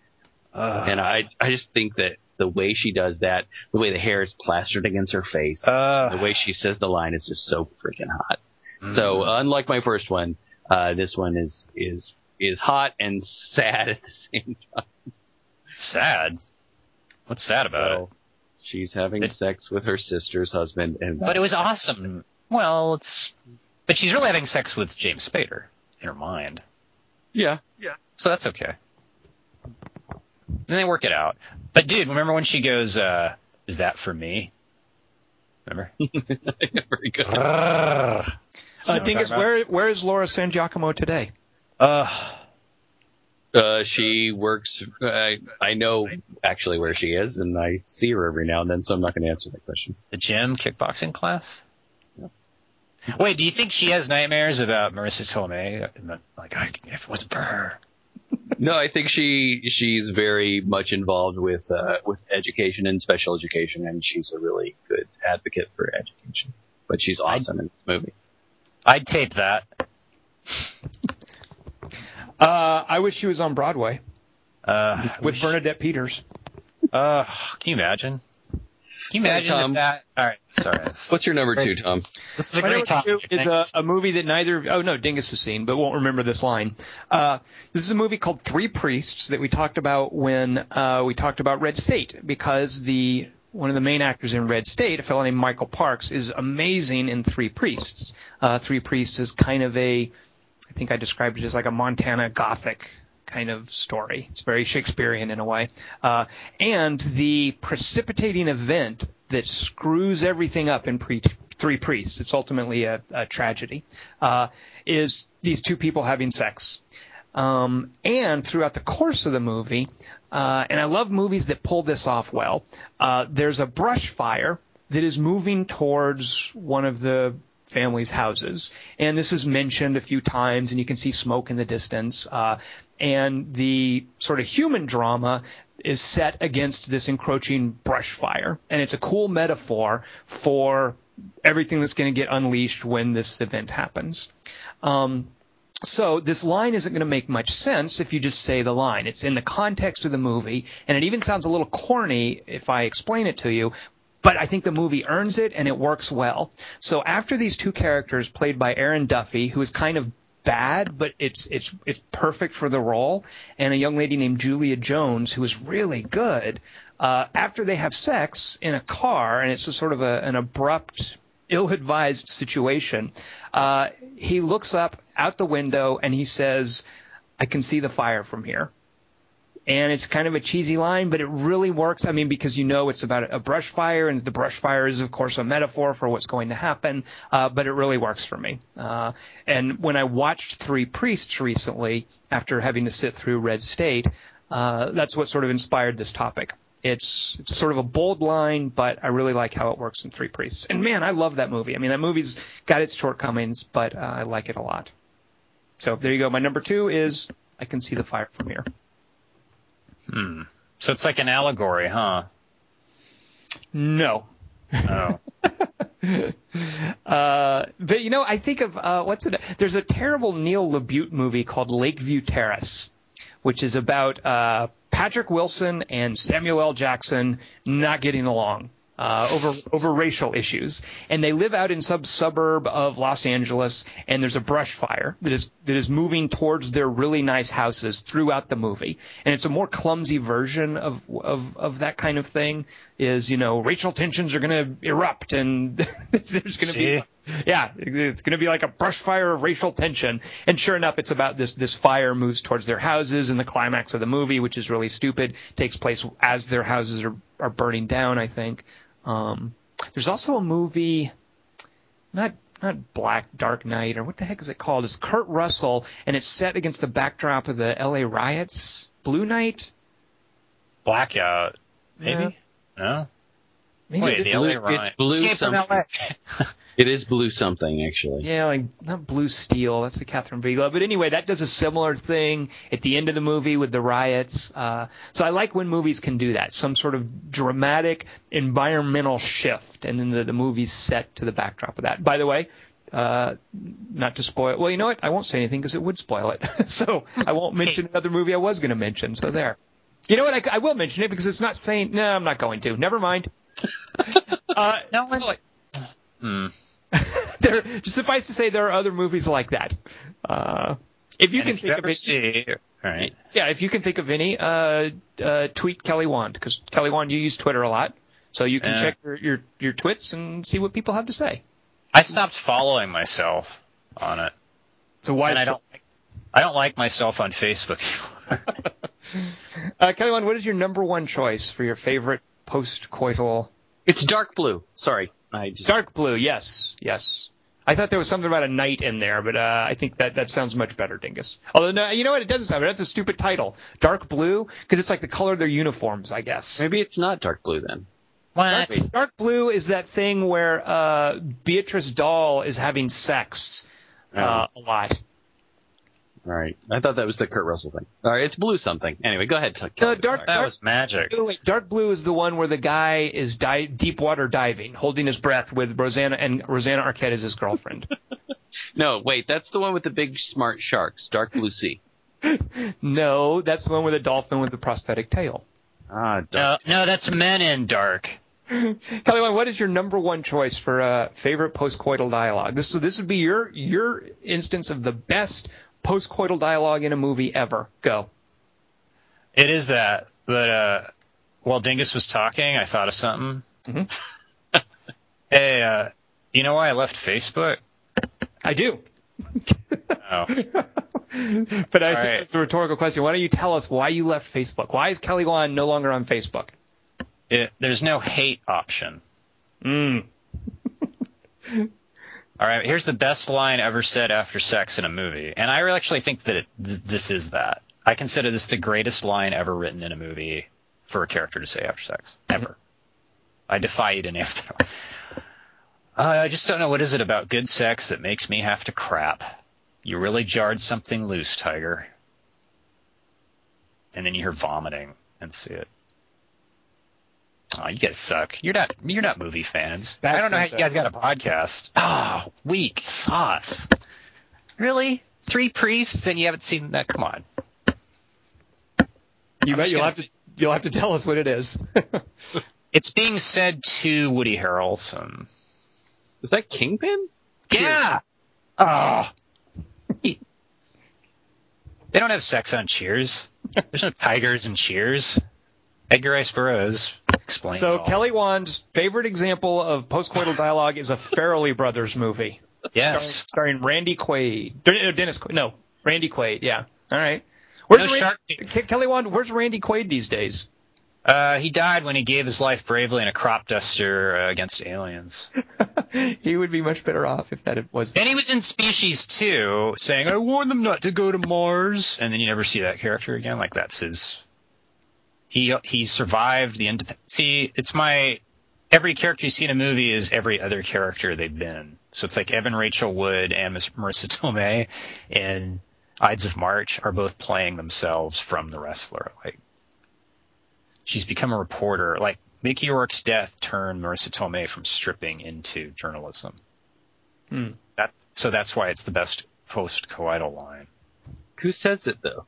Uh, And I I just think that the way she does that, the way the hair is plastered against her face, uh, the way she says the line is just so freaking hot. mm. So unlike my first one, uh, this one is is is hot and sad at the same time. sad. What's sad about it? She's having It- sex with her sister's husband, and But it was awesome. Well, it's. But she's really having sex with James Spader in her mind. yeah, yeah. So that's okay. Then they work it out. But dude, remember when she goes, uh, is that for me? Remember? very good. Ugh. Uh, You know Dingus, where where is Laura San Giacomo today? Uh, Uh, she works. I I know actually where she is, and I see her every now and then, so I'm not going to answer that question. the gym kickboxing class? Wait, do you think she has nightmares about Marisa Tomei? Like, I, if it wasn't for her. No, I think she she's very much involved with uh, with education and special education, and she's a really good advocate for education. But she's awesome in this movie. I'd tape that. Uh, I wish she was on Broadway Uh, with Bernadette Peters. uh, can you imagine? Can you Hey, imagine Tom. if that? All right, sorry. What's your number two, Tom? This is a My great number two topic. is a, a movie that neither oh no Dingus has seen but won't remember this line. Uh, this is a movie called Three Priests that we talked about when uh, we talked about Red State because the one of the main actors in Red State, a fellow named Michael Parks, is amazing in Three Priests. Uh, Three Priests is kind of a I think I described it as like a Montana Gothic kind of story. It's very Shakespearean in a way. Uh, and the precipitating event that screws everything up in pre- Three Priests, it's ultimately a, a tragedy, uh, is these two people having sex. Um, and throughout the course of the movie, uh, and I love movies that pull this off well, uh, there's a brush fire that is moving towards one of the family's houses. And this is mentioned a few times, and you can see smoke in the distance. Uh, and the sort of human drama is set against this encroaching brush fire. And it's a cool metaphor for everything that's going to get unleashed when this event happens. Um, so this line isn't going to make much sense if you just say the line. It's in the context of the movie, and it even sounds a little corny if I explain it to you. But I think the movie earns it and it works well. So after these two characters played by Aaron Duffy, who is kind of bad, but it's it's it's perfect for the role, and a young lady named Julia Jones, who is really good. Uh, after they have sex in a car, and it's a sort of a, an abrupt ill-advised situation. Uh, he looks up out the window and he says, "I can see the fire from here." And it's kind of a cheesy line, but it really works. I mean, because you know it's about a brush fire, and the brush fire is, of course, a metaphor for what's going to happen. Uh, but it really works for me. Uh, and when I watched Three Priests recently, after having to sit through Red State, uh, that's what sort of inspired this topic. It's it's sort of a bold line, but I really like how it works in Three Priests. And man, I love that movie. I mean, that movie's got its shortcomings, but uh, I like it a lot. So there you go. My number two is I can see the fire from here. Hmm. So it's like an allegory, huh? No. Oh. Uh, but you know, I think of uh, what's it? There's a terrible Neil LaBute movie called Lakeview Terrace, which is about uh, Patrick Wilson and Samuel L. Jackson not getting along. Uh, over over racial issues, and they live out in some suburb of Los Angeles, and there's a brush fire that is that is moving towards their really nice houses throughout the movie, and it's a more clumsy version of of of that kind of thing. Is you know racial tensions are going to erupt, and there's going to be yeah, it's going to be like a brush fire of racial tension. And sure enough, it's about this this fire moves towards their houses, and the climax of the movie, which is really stupid, takes place as their houses are are burning down. I think. Um, there's also a movie, not not Black Dark Knight or what the heck is it called? It's Kurt Russell, and it's set against the backdrop of the L.A. riots. Blue Knight. Blackout. Maybe? No? Maybe Wait, it- the blue- LA it's blue Escape from something. LA. It is blue something actually. Yeah, like not Blue Steel. That's the Kathryn Bigelow. But anyway, that does a similar thing at the end of the movie with the riots. Uh, so I like when movies can do that, some sort of dramatic environmental shift, and then the, the movie's set to the backdrop of that. By the way, Uh, not to spoil. Well, you know what? I won't say anything because it would spoil it. so I won't mention another movie I was going to mention. So there. You know what? I, I will mention it because it's not saying. No, I'm not going to. Never mind. Uh, No one- like- Hmm. there, just suffice to say, there are other movies like that. Uh, if you And can if think of ever it, see, all right. yeah, if you can think of any, uh, uh, tweet Kelly Wand because Kelly Wand, you use Twitter a lot, so you can Yeah. check your, your your twits and see what people have to say. I stopped following myself on it, So why? and I don't. I don't like myself on Facebook anymore. Uh, Kelly Wand, what is your number one choice for your favorite post-coital? It's dark blue. Sorry, I just Dark blue. Yes, yes. I thought there was something about a knight in there, but uh, I think that that sounds much better, Dingus. Although, no, you know what? It doesn't sound. That's a stupid title. Dark blue, because it's like the color of their uniforms, I guess. maybe it's not dark blue then. What? Dark, dark blue is that thing where uh, Beatrice Dalle is having sex uh, a lot. All right, I thought that was the Kurt Russell thing. All right, it's blue something. Anyway, go ahead. Kelly. No, dark- That was magic. Oh, wait, dark blue is the one where the guy is di- deep water diving, holding his breath with Rosanna and Rosanna Arquette is his girlfriend. No, wait, that's the one with the big smart sharks. Dark blue sea. no, that's the one with the dolphin with the prosthetic tail. Ah, No, dark. no, that's Men in Dark. Kelly, what is your number one choice for uh, favorite postcoital dialogue? This so this would be your your instance of the best postcoital dialogue in a movie ever. Go. It is that, but uh, while Dingus was talking, I thought of something. Mhm. hey, uh, you know why I left Facebook? I do. Oh, But I right. it's a rhetorical question. Why don't you tell us why you left Facebook? Why is Kelly Wand no longer on Facebook? it, there's no hate option. Mm. All right, here's the best line ever said after sex in a movie, and I actually think that it, th- this is that. I consider this the greatest line ever written in a movie for a character to say after sex ever. I defy you to name it. Uh, I just don't know what is it about good sex that makes me have to crap. You really jarred something loose, Tiger. And then you hear vomiting and see it. Oh, you guys suck. You're not. You're not movie fans. That's I don't know how you guys got a podcast. Oh, weak sauce. Really? Three priests and you haven't seen that? Come on. You bet you'll gonna have to you'll have to tell us what it is. It's being said to Woody Harrelson. Is that Kingpin? Yeah. Oh. they don't have sex on Cheers. There's no tigers in Cheers. Edgar Rice Burroughs explained. so. Kelly Wand's favorite example of postcoital dialogue is a Farrelly Brothers movie. yes. starring Randy Quaid. No, Dennis Quaid. No, Randy Quaid. Yeah. All right. Where's No Ran- shark Kelly Wand? Where's Randy Quaid these days? Uh, he died when he gave his life bravely in a crop duster uh, against aliens. he would be much better off if that was. And he was in Species 2 saying, I warned them not to go to Mars. And then you never see that character again. Like, that's his. He, he survived the independent. See, it's my. Every character you see in a movie is every other character they've been. So it's like Evan Rachel Wood and Miss Marisa Tomei in Ides of March are both playing themselves from the wrestler. Like, she's become a reporter. Like, Mickey Rourke's death turned Marisa Tomei from stripping into journalism. Hmm. That so that's why it's the best post-coital line. Who says it though?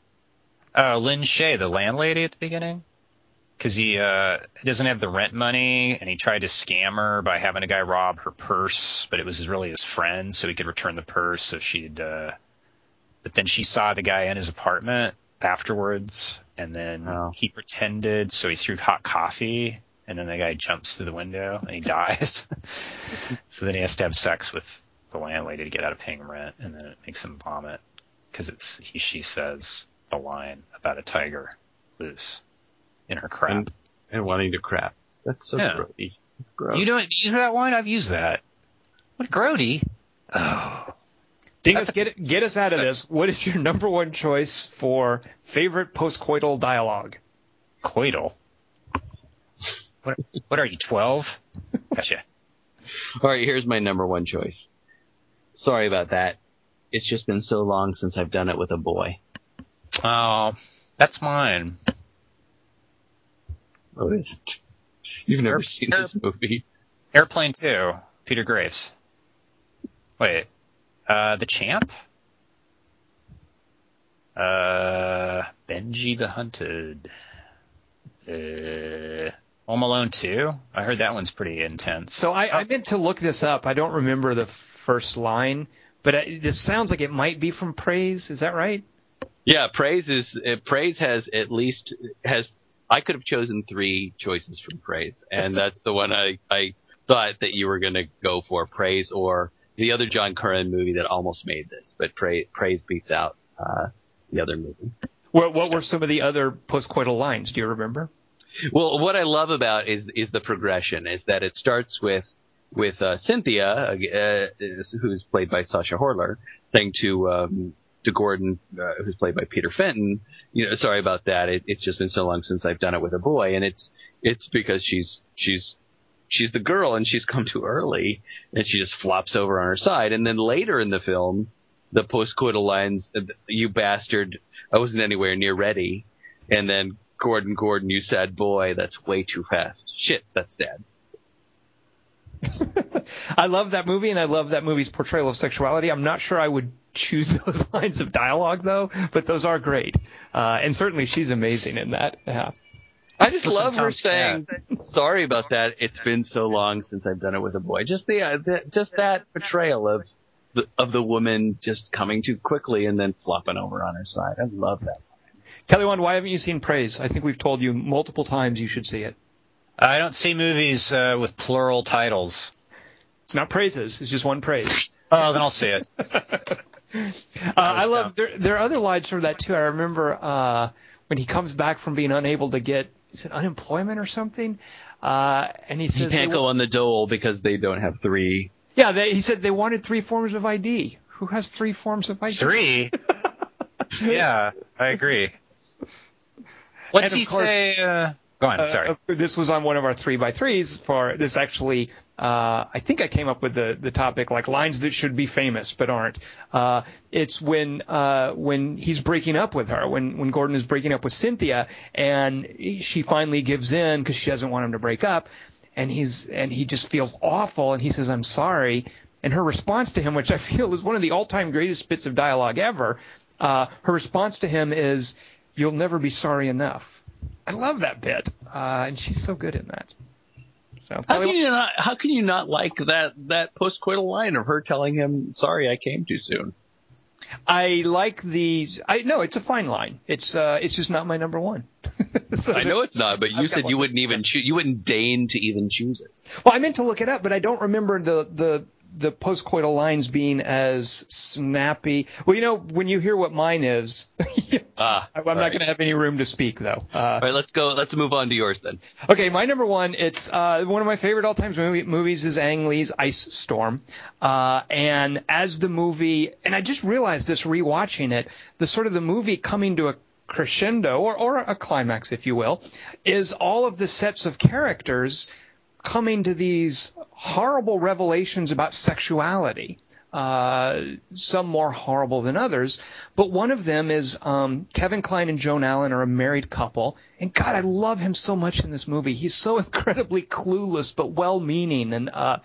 Uh, Lin Shaye, the landlady at the beginning, because he uh, doesn't have the rent money, and he tried to scam her by having a guy rob her purse, but it was really his friend, so he could return the purse. So she'd, uh, but then she saw the guy in his apartment afterwards, and then Oh. he pretended, so he threw hot coffee, and then the guy jumps through the window and he dies. so then he has to have sex with the landlady to get out of paying rent, and then it makes him vomit because it's he she says the line about a tiger loose in her crap. And, and wanting to crap. That's so Yeah. grody. It's gross. you don't use that one? I've used that. What grody? Oh, Dingus, get it, get us out of this. What is your number one choice for favorite postcoital dialogue? coital. What? What are you? Twelve? Gotcha. All right, here's my number one choice. Sorry about that. It's just been so long since I've done it with a boy. Oh, that's mine. Oh, is it? You've never Air- seen this movie. Airplane Two. Peter Graves. Wait, Uh, the champ. Uh, Benji the Hunted. Uh, Home Alone 2. I heard that one's pretty intense. So I, I meant to look this up. I don't remember the first line, but I, this sounds like it might be from Praise. Is that right? Yeah, praise is uh, praise has at least has. I could have chosen three choices from praise, and that's the one I I thought that you were going to go for praise or the other John Curran movie that almost made this, but praise praise beats out uh, the other movie. Well, what were some of the other postcoital lines? Do you remember? Well, what I love about is is the progression is that it starts with with uh, Cynthia, uh, who's played by Sacha Horler, saying to um, to Gordon, uh, who's played by Peter Fenton, you know, sorry about that. It, it's just been so long since I've done it with a boy, and it's it's because she's she's she's the girl and she's come too early, and she just flops over on her side, and then later in the film, the postcoital lines, "You bastard, I wasn't anywhere near ready," and then Gordon, Gordon, you sad boy, that's way too fast. Shit, that's dad. I love that movie, and I love that movie's portrayal of sexuality. I'm not sure I would choose those lines of dialogue though, but those are great, uh, and certainly she's amazing in that. Yeah. I just Listen, love her Tom's saying, "Sorry about that. It's been so long since I've done it with a boy." Just the, uh, the just that portrayal of the, of the woman just coming too quickly and then flopping over on her side. I love that. Kelly Wand, why haven't you seen Praise? I think we've told you multiple times you should see it. I don't see movies uh, with plural titles. It's not praises; it's just one praise. Oh, then I'll see it. Uh, I love there. There are other lines from that too. I remember uh, when he comes back from being unable to get is it unemployment or something, uh, and he says He can't go on the dole because they don't have three. "Yeah." They, he said they wanted three forms of ID. Who has three forms of ID? Three. yeah, I agree. What's he course- say? Uh, go on. Uh, sorry. uh, this was on one of our three by threes for this actually uh, I think I came up with the the topic like lines that should be famous but aren't. Uh, it's when uh, when he's breaking up with her when when Gordon is breaking up with Cynthia and she finally gives in because she doesn't want him to break up and he's and he just feels awful and he says I'm sorry and her response to him which I feel is one of the all time greatest bits of dialogue ever. Uh, her response to him is you'll never be sorry enough. I love that bit, uh, and she's so good in that. So How can you not? How can you not like that that postcoital line of her telling him, "Sorry, I came too soon." I like these. I no, it's a fine line. It's uh, it's just not my number one. so I know it's not, but you I've got said one. you wouldn't even choose. You wouldn't deign to even choose it. Well, I meant to look it up, but I don't remember the the the postcoital lines being as snappy. Well, you know, when you hear what mine is, Ah, I'm not right. going to have any room to speak though. Uh, All right, let's go. Let's move on to yours then. Okay, my number one. It's uh, one of my favorite all-time movie, movies is Ang Lee's Ice Storm, uh, and as the movie, and I just realized this rewatching it, the sort of the movie coming to a crescendo or, or a climax, if you will, is all of the sets of characters coming to these horrible revelations about sexuality. Uh, some more horrible than others, but one of them is um, Kevin Kline and Joan Allen are a married couple, and God, I love him so much in this movie. He's so incredibly clueless but well-meaning, and uh,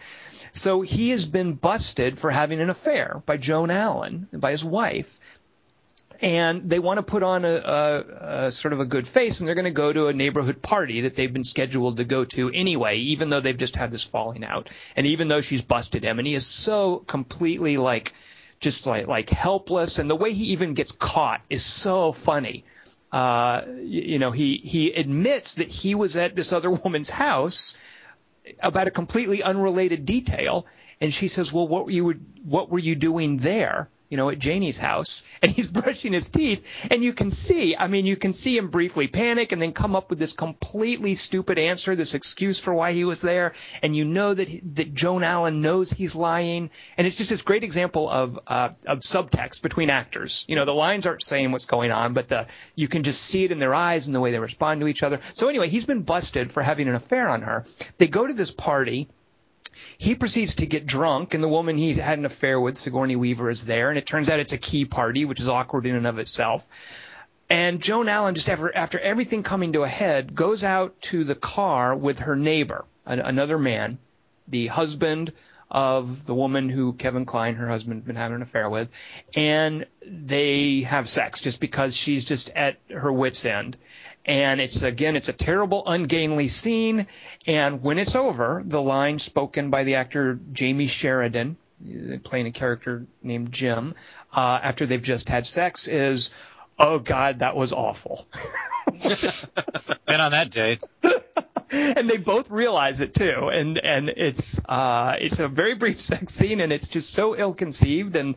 so he has been busted for having an affair by Joan Allen, by his wife, and they want to put on a, a, a sort of a good face, and they're going to go to a neighborhood party that they've been scheduled to go to anyway, even though they've just had this falling out, and even though she's busted him, and he is so completely like, just like like helpless, and the way he even gets caught is so funny. Uh, you, know, he he admits that he was at this other woman's house about a completely unrelated detail, and she says, "Well, what were you what were you doing there?" You know, at Janie's house, and he's brushing his teeth, and you can see, I mean, you can see him briefly panic and then come up with this completely stupid answer, this excuse for why he was there, and you know that he, that Joan Allen knows he's lying, and it's just this great example of uh, of subtext between actors. You know, the lines aren't saying what's going on, but the you can just see it in their eyes and the way they respond to each other. So anyway, he's been busted for having an affair on her. They go to this party. He proceeds to get drunk, and the woman he had an affair with, Sigourney Weaver, is there, and it turns out it's a key party, which is awkward in and of itself. And Joan Allen, just after, after everything coming to a head, goes out to the car with her neighbor, an, another man, the husband of the woman who Kevin Kline, her husband, had been having an affair with, and they have sex just because she's just at her wits' end. And it's again, it's a terrible, ungainly scene. And when it's over, the line spoken by the actor Jamey Sheridan, uh, playing a character named Jim, uh, after they've just had sex, is, "Oh God, that was awful." Been on that date. and they both realize it too. And and it's uh, it's a very brief sex scene, and it's just so ill-conceived, and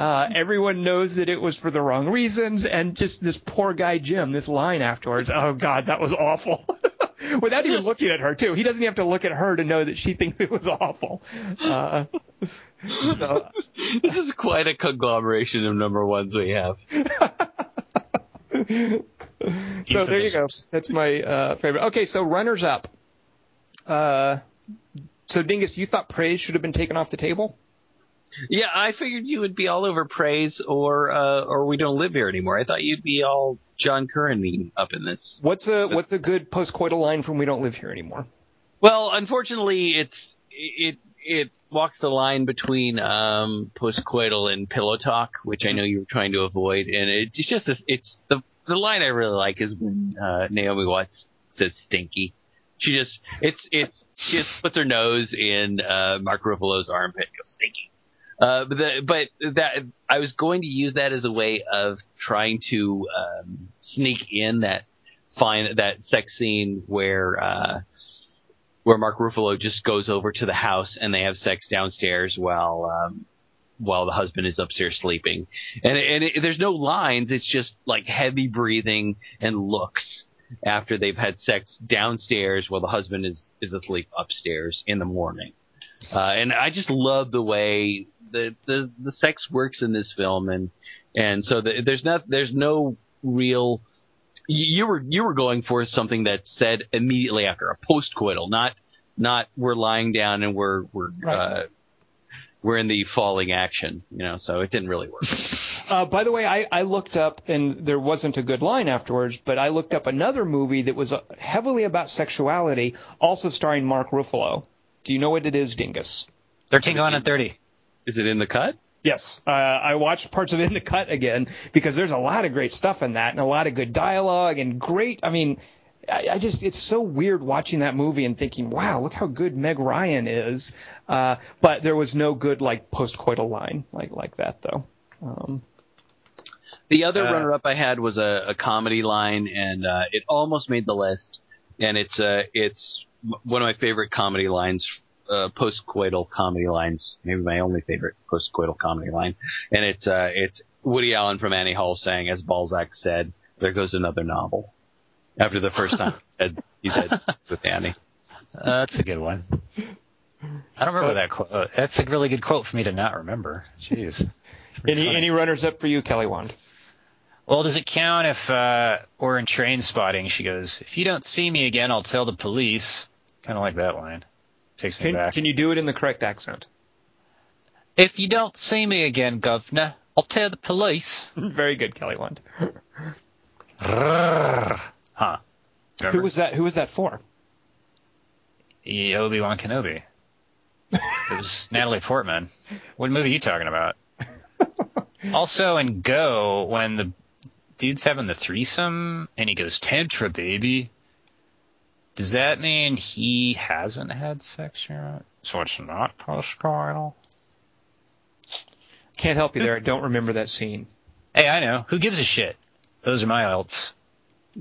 uh, everyone knows that it was for the wrong reasons. And just this poor guy Jim, this line afterwards, oh God, that was awful. Without even looking at her too, he doesn't even have to look at her to know that she thinks it was awful. Uh, so This is quite a conglomeration of number ones we have. so there you go. That's my uh, favorite. Okay, so runners up. Uh, so Dingus, you thought praise should have been taken off the table? Yeah, I figured you would be all over praise or uh, or we don't live here anymore. I thought you'd be all John Curran up in this. What's a what's a good postcoital line from "We Don't Live Here Anymore"? Well, unfortunately, it's it it walks the line between um, postcoital and pillow talk, which I know you were trying to avoid, and it's just this, it's the the line I really like is when uh, Naomi Watts says "stinky." She just it's it's she just puts her nose in uh, Mark Ruffalo's armpit, and goes "stinky." Uh, but the, but that I was going to use that as a way of trying to um, sneak in that fine that sex scene where uh, where Mark Ruffalo just goes over to the house and they have sex downstairs while um, while the husband is upstairs sleeping, and and it, there's no lines. It's just like heavy breathing and looks after they've had sex downstairs while the husband is is asleep upstairs in the morning. Uh, and I just love the way the, the the sex works in this film, and and so the, there's not there's no real. You were you were going for something that said immediately after a postcoital, not not we're lying down and we're we're Right. uh, we're in the falling action, you know. So it didn't really work. Uh, by the way, I, I looked up, and there wasn't a good line afterwards, but I looked up another movie that was uh, heavily about sexuality, also starring Mark Ruffalo. Do you know what it is, Dingus? 13 going on 30. Is it in the cut? Yes, uh, I watched parts of In the Cut again because there's a lot of great stuff in that and a lot of good dialogue and great. I mean, I, I just it's so weird watching that movie and thinking, wow, look how good Meg Ryan is. Uh, but there was no good like postcoital line like like that though. Um, The other Uh, runner-up I had was a, a comedy line, and uh, it almost made the list. And it's uh, it's one of my favorite comedy lines, uh, post-coital comedy lines. Maybe my only favorite post-coital comedy line. And it's uh, it's Woody Allen from Annie Hall saying, as Balzac said, "There goes another novel." After the first time he said, he said with Annie. Uh, that's a good one. I don't remember that quote. That's a really good quote for me to not remember. Jeez. Any funny. any runners up for you, Kelly Wand? Well, does it count if uh, we're in train spotting? She goes, "If you don't see me again, I'll tell the police." Kind of like that line. Takes me Can, back. can you do it in the correct accent? If you don't see me again, governor, I'll tell the police. Very good, Kelly Wand. Huh. Who was that? Who was that for? Obi Wan Kenobi. it was Natalie Portman. What movie are you talking about? also in Go, when the dude's having the threesome and he goes tantra baby, does that mean he hasn't had sex yet? So it's not postcoital? Can't help you there. I don't remember that scene. Hey, I know. Who gives a shit? Those are my alts.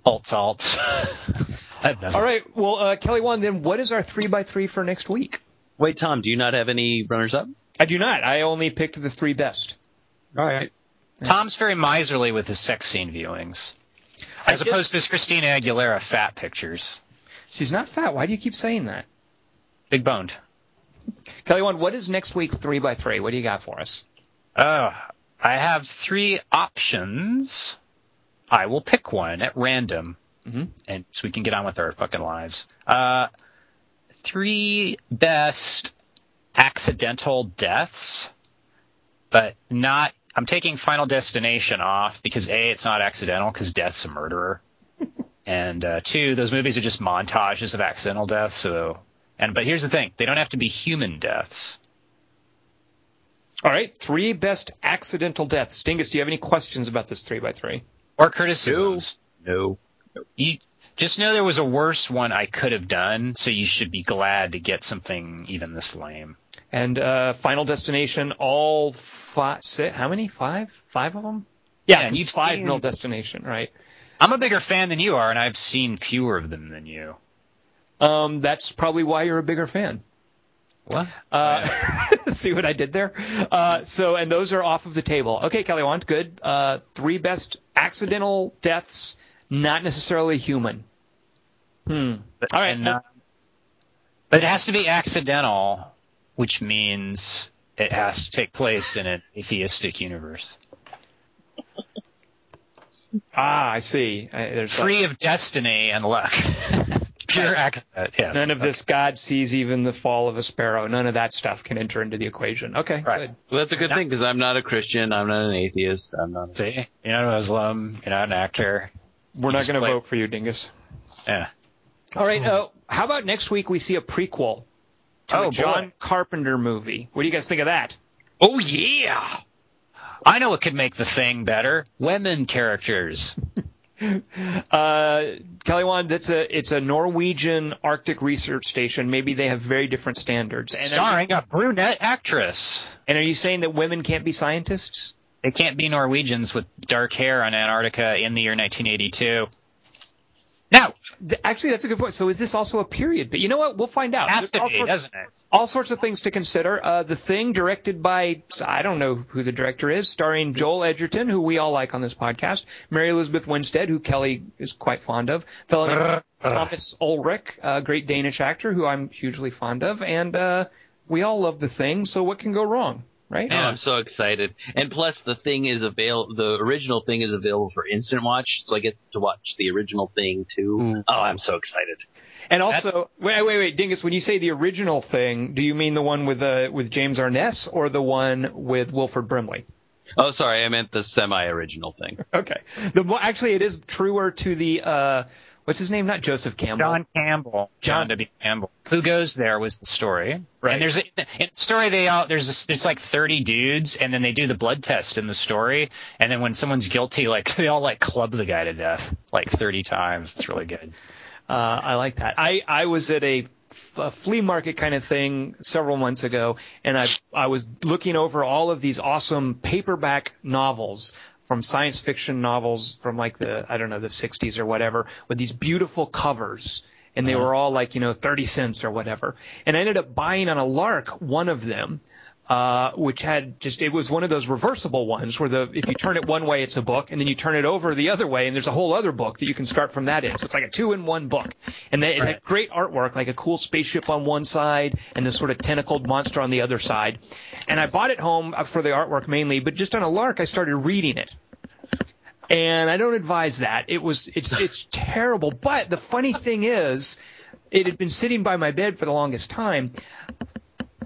Alts, alts. I have nothing. All right. Well, uh, Kelly Wand, then what is our three by three for next week? Wait, Tom, do you not have any runners-up? I do not. I only picked the three best. All right. Tom's very miserly with his sex scene viewings, as I opposed to his Christina Aguilera fat pictures. She's not fat. Why do you keep saying that? Big boned. Kelly Wand, what is next week's three by three? What do you got for us? Oh, I have three options. I will pick one at random, Mhm. and so we can get on with our fucking lives. Uh, three best accidental deaths, but not. I'm taking Final Destination off because a, it's not accidental because death's a murderer, and uh, two, those movies are just montages of accidental deaths. So, and but here's the thing: they don't have to be human deaths. All right, three best accidental deaths. Dingus, do you have any questions about this three by three? Or criticisms. No. You just know there was a worse one I could have done, so you should be glad to get something even this lame. And uh, Final Destination, all five, six, how many? Five? Five of them? Yeah, Yeah, you've five seen- Final Destination, right? I'm a bigger fan than you are, and I've seen fewer of them than you. Um, that's probably why you're a bigger fan. What? Uh, see what I did there? Uh, so, and those are off of the table. Okay, Kelly Wand, good. Uh, three best accidental deaths, not necessarily human. Hmm. But, All right. and, uh, but it has to be accidental, which means it has to take place in an atheistic universe. Ah, I see. I, there's Free of destiny and luck. Pure accident. Yes. None of this God sees even the fall of a sparrow. None of that stuff can enter into the equation. Okay, Right. good. Well, that's a good thing because I'm not a Christian. I'm not an atheist. I'm not. See? You're not a Muslim. You're not an actor. We're You not going to vote for you, Dingus. Yeah. All right. Uh, how about next week we see a prequel to Oh, a John boy. Carpenter movie? What do you guys think of that? Oh yeah. I know what could make the thing better. Women characters. Uh, Kelly Wand, that's a it's a Norwegian Arctic research station. Maybe they have very different standards. And Starring a brunette actress. and are you saying that women can't be scientists? They can't be Norwegians with dark hair on Antarctica in the year 1982. No, Th- Actually, that's a good point. So is this also a period? But you know what? We'll find out. has to all be, sorts- doesn't it? all sorts of things to consider. Uh, the Thing, directed by I don't know who the director is, starring Joel Edgerton, who we all like on this podcast, Mary Elizabeth Winstead, who Kelly is quite fond of, fellow named Thomas Ulrich, a great Danish actor who I'm hugely fond of, and uh, we all love the Thing. So what can go wrong, right? Oh, I'm so excited. And plus, the thing is avail. The original thing is available for instant watch, so I get to watch the original thing too. Oh, I'm so excited. And also, wait, wait, wait, Dingus. When you say the original Thing, do you mean the one with uh, with James Arness or the one with Wilford Brimley? Oh, sorry, I meant the semi-original thing. Okay. The mo- actually, it is truer to the uh, what's his name? Not Joseph Campbell. John Campbell. John- John W. Campbell. Who goes there was the story. Right. And there's a, in the story they all there's a, it's like 30 dudes and then they do the blood test in the story and then when someone's guilty like they all like club the guy to death like 30 times. It's really good. Uh, I like that. I, I was at a flea market kind of thing several months ago, and I I was looking over all of these awesome paperback novels from science fiction novels from like the I don't know the 60s or whatever with these beautiful covers. And they uh-huh. were all like, you know, 30 cents or whatever. And I ended up buying on a lark one of them, uh, which had just, it was one of those reversible ones where the, if you turn it one way, it's a book, and then you turn it over the other way, and there's a whole other book that you can start from that in. So it's like a two in one book. And they, it had great artwork, like a cool spaceship on one side and this sort of tentacled monster on the other side. And I bought it home uh, for the artwork mainly, but just on a lark, I started reading it and I don't advise that. It was it's it's terrible. But the funny thing is, it had been sitting by my bed for the longest time.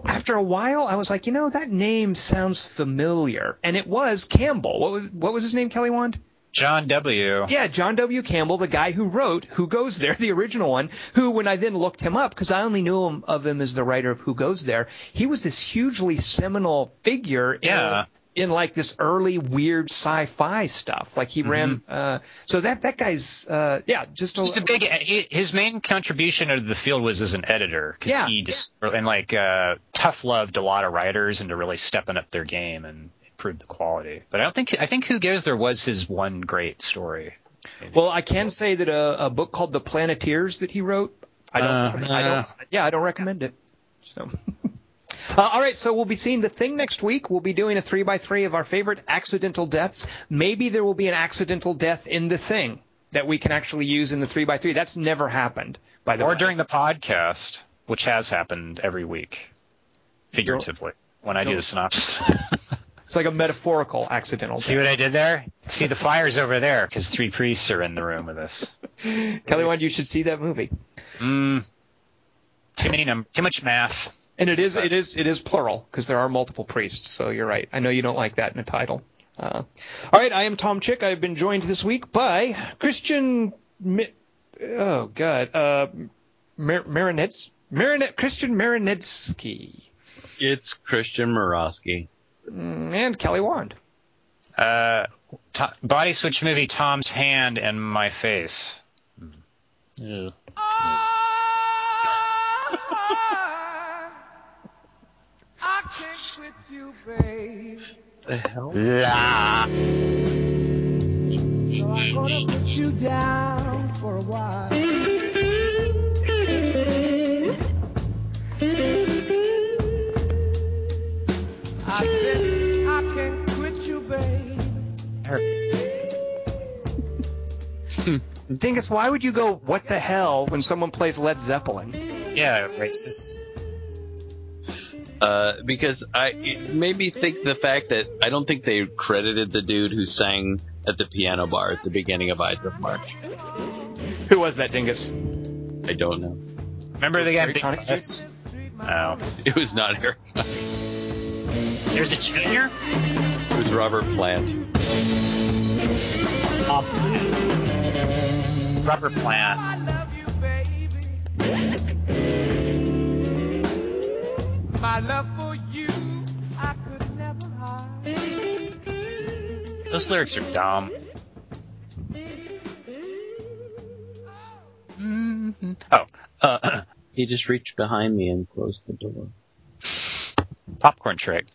After a while, I was like, you know, that name sounds familiar, and it was Campbell. What was what was his name? Kelly Wand? John W. Yeah, John W. Campbell, the guy who wrote Who Goes There, the original one, who, when I then looked him up, because I only knew him of him as the writer of Who Goes There, he was this hugely seminal figure Yeah. in, in like this early weird sci-fi stuff. Like he ran, uh, so that, that guy's, uh, yeah, just He's a big. He, his main contribution to the field was as an editor because Yeah, he just and like uh, tough loved a lot of writers into really stepping up their game and improved the quality. But I don't think I think Who Goes There was his one great story. Well, I can say that a, a book called The Planeteers that he wrote, I don't, Uh, I don't, yeah, I don't recommend it. So. Uh, all right, so we'll be seeing the thing next week. We'll be doing a three by three of our favorite accidental deaths. Maybe there will be an accidental death in the thing that we can actually use in the three by three. That's never happened, by the Or way. during the podcast, which has happened every week, figuratively, when I do the synopsis. It's like a metaphorical accidental See what I did there? See the fires over there because three priests are in the room with us. Kelly, Wand, you should see that movie. Mm, too many num- too much math. And it is, it is, it is plural because there are multiple priests. So you're right. I know you don't like that in a title. Uh, all right, I am Tom Chick. I've been joined this week by Christian. Mi- oh God, uh, Mar- Marinets, Marinet, Christian Marinetsky. It's Christian Morosky. Mm, And Kelly Wand. Uh, to- body switch movie Tom's hand and my face. Yeah. The hell? So I'm gonna put you down for a while. I said I can't quit you, babe. Dingus, why would you go, what the hell, when someone plays Led Zeppelin? Yeah, racist. Uh, because I it made me think the fact that I don't think they credited the dude who sang at the piano bar at the beginning of Ides of March. Who was that, Dingus? I don't know. Remember the guy? Very tonic Yes. Oh, It was not Eric. there's a junior. It was Robert Plant. Robert Plant. My love for you, I could never hide. Those lyrics are dumb. Oh, uh, He just reached behind me and closed the door. popcorn trick.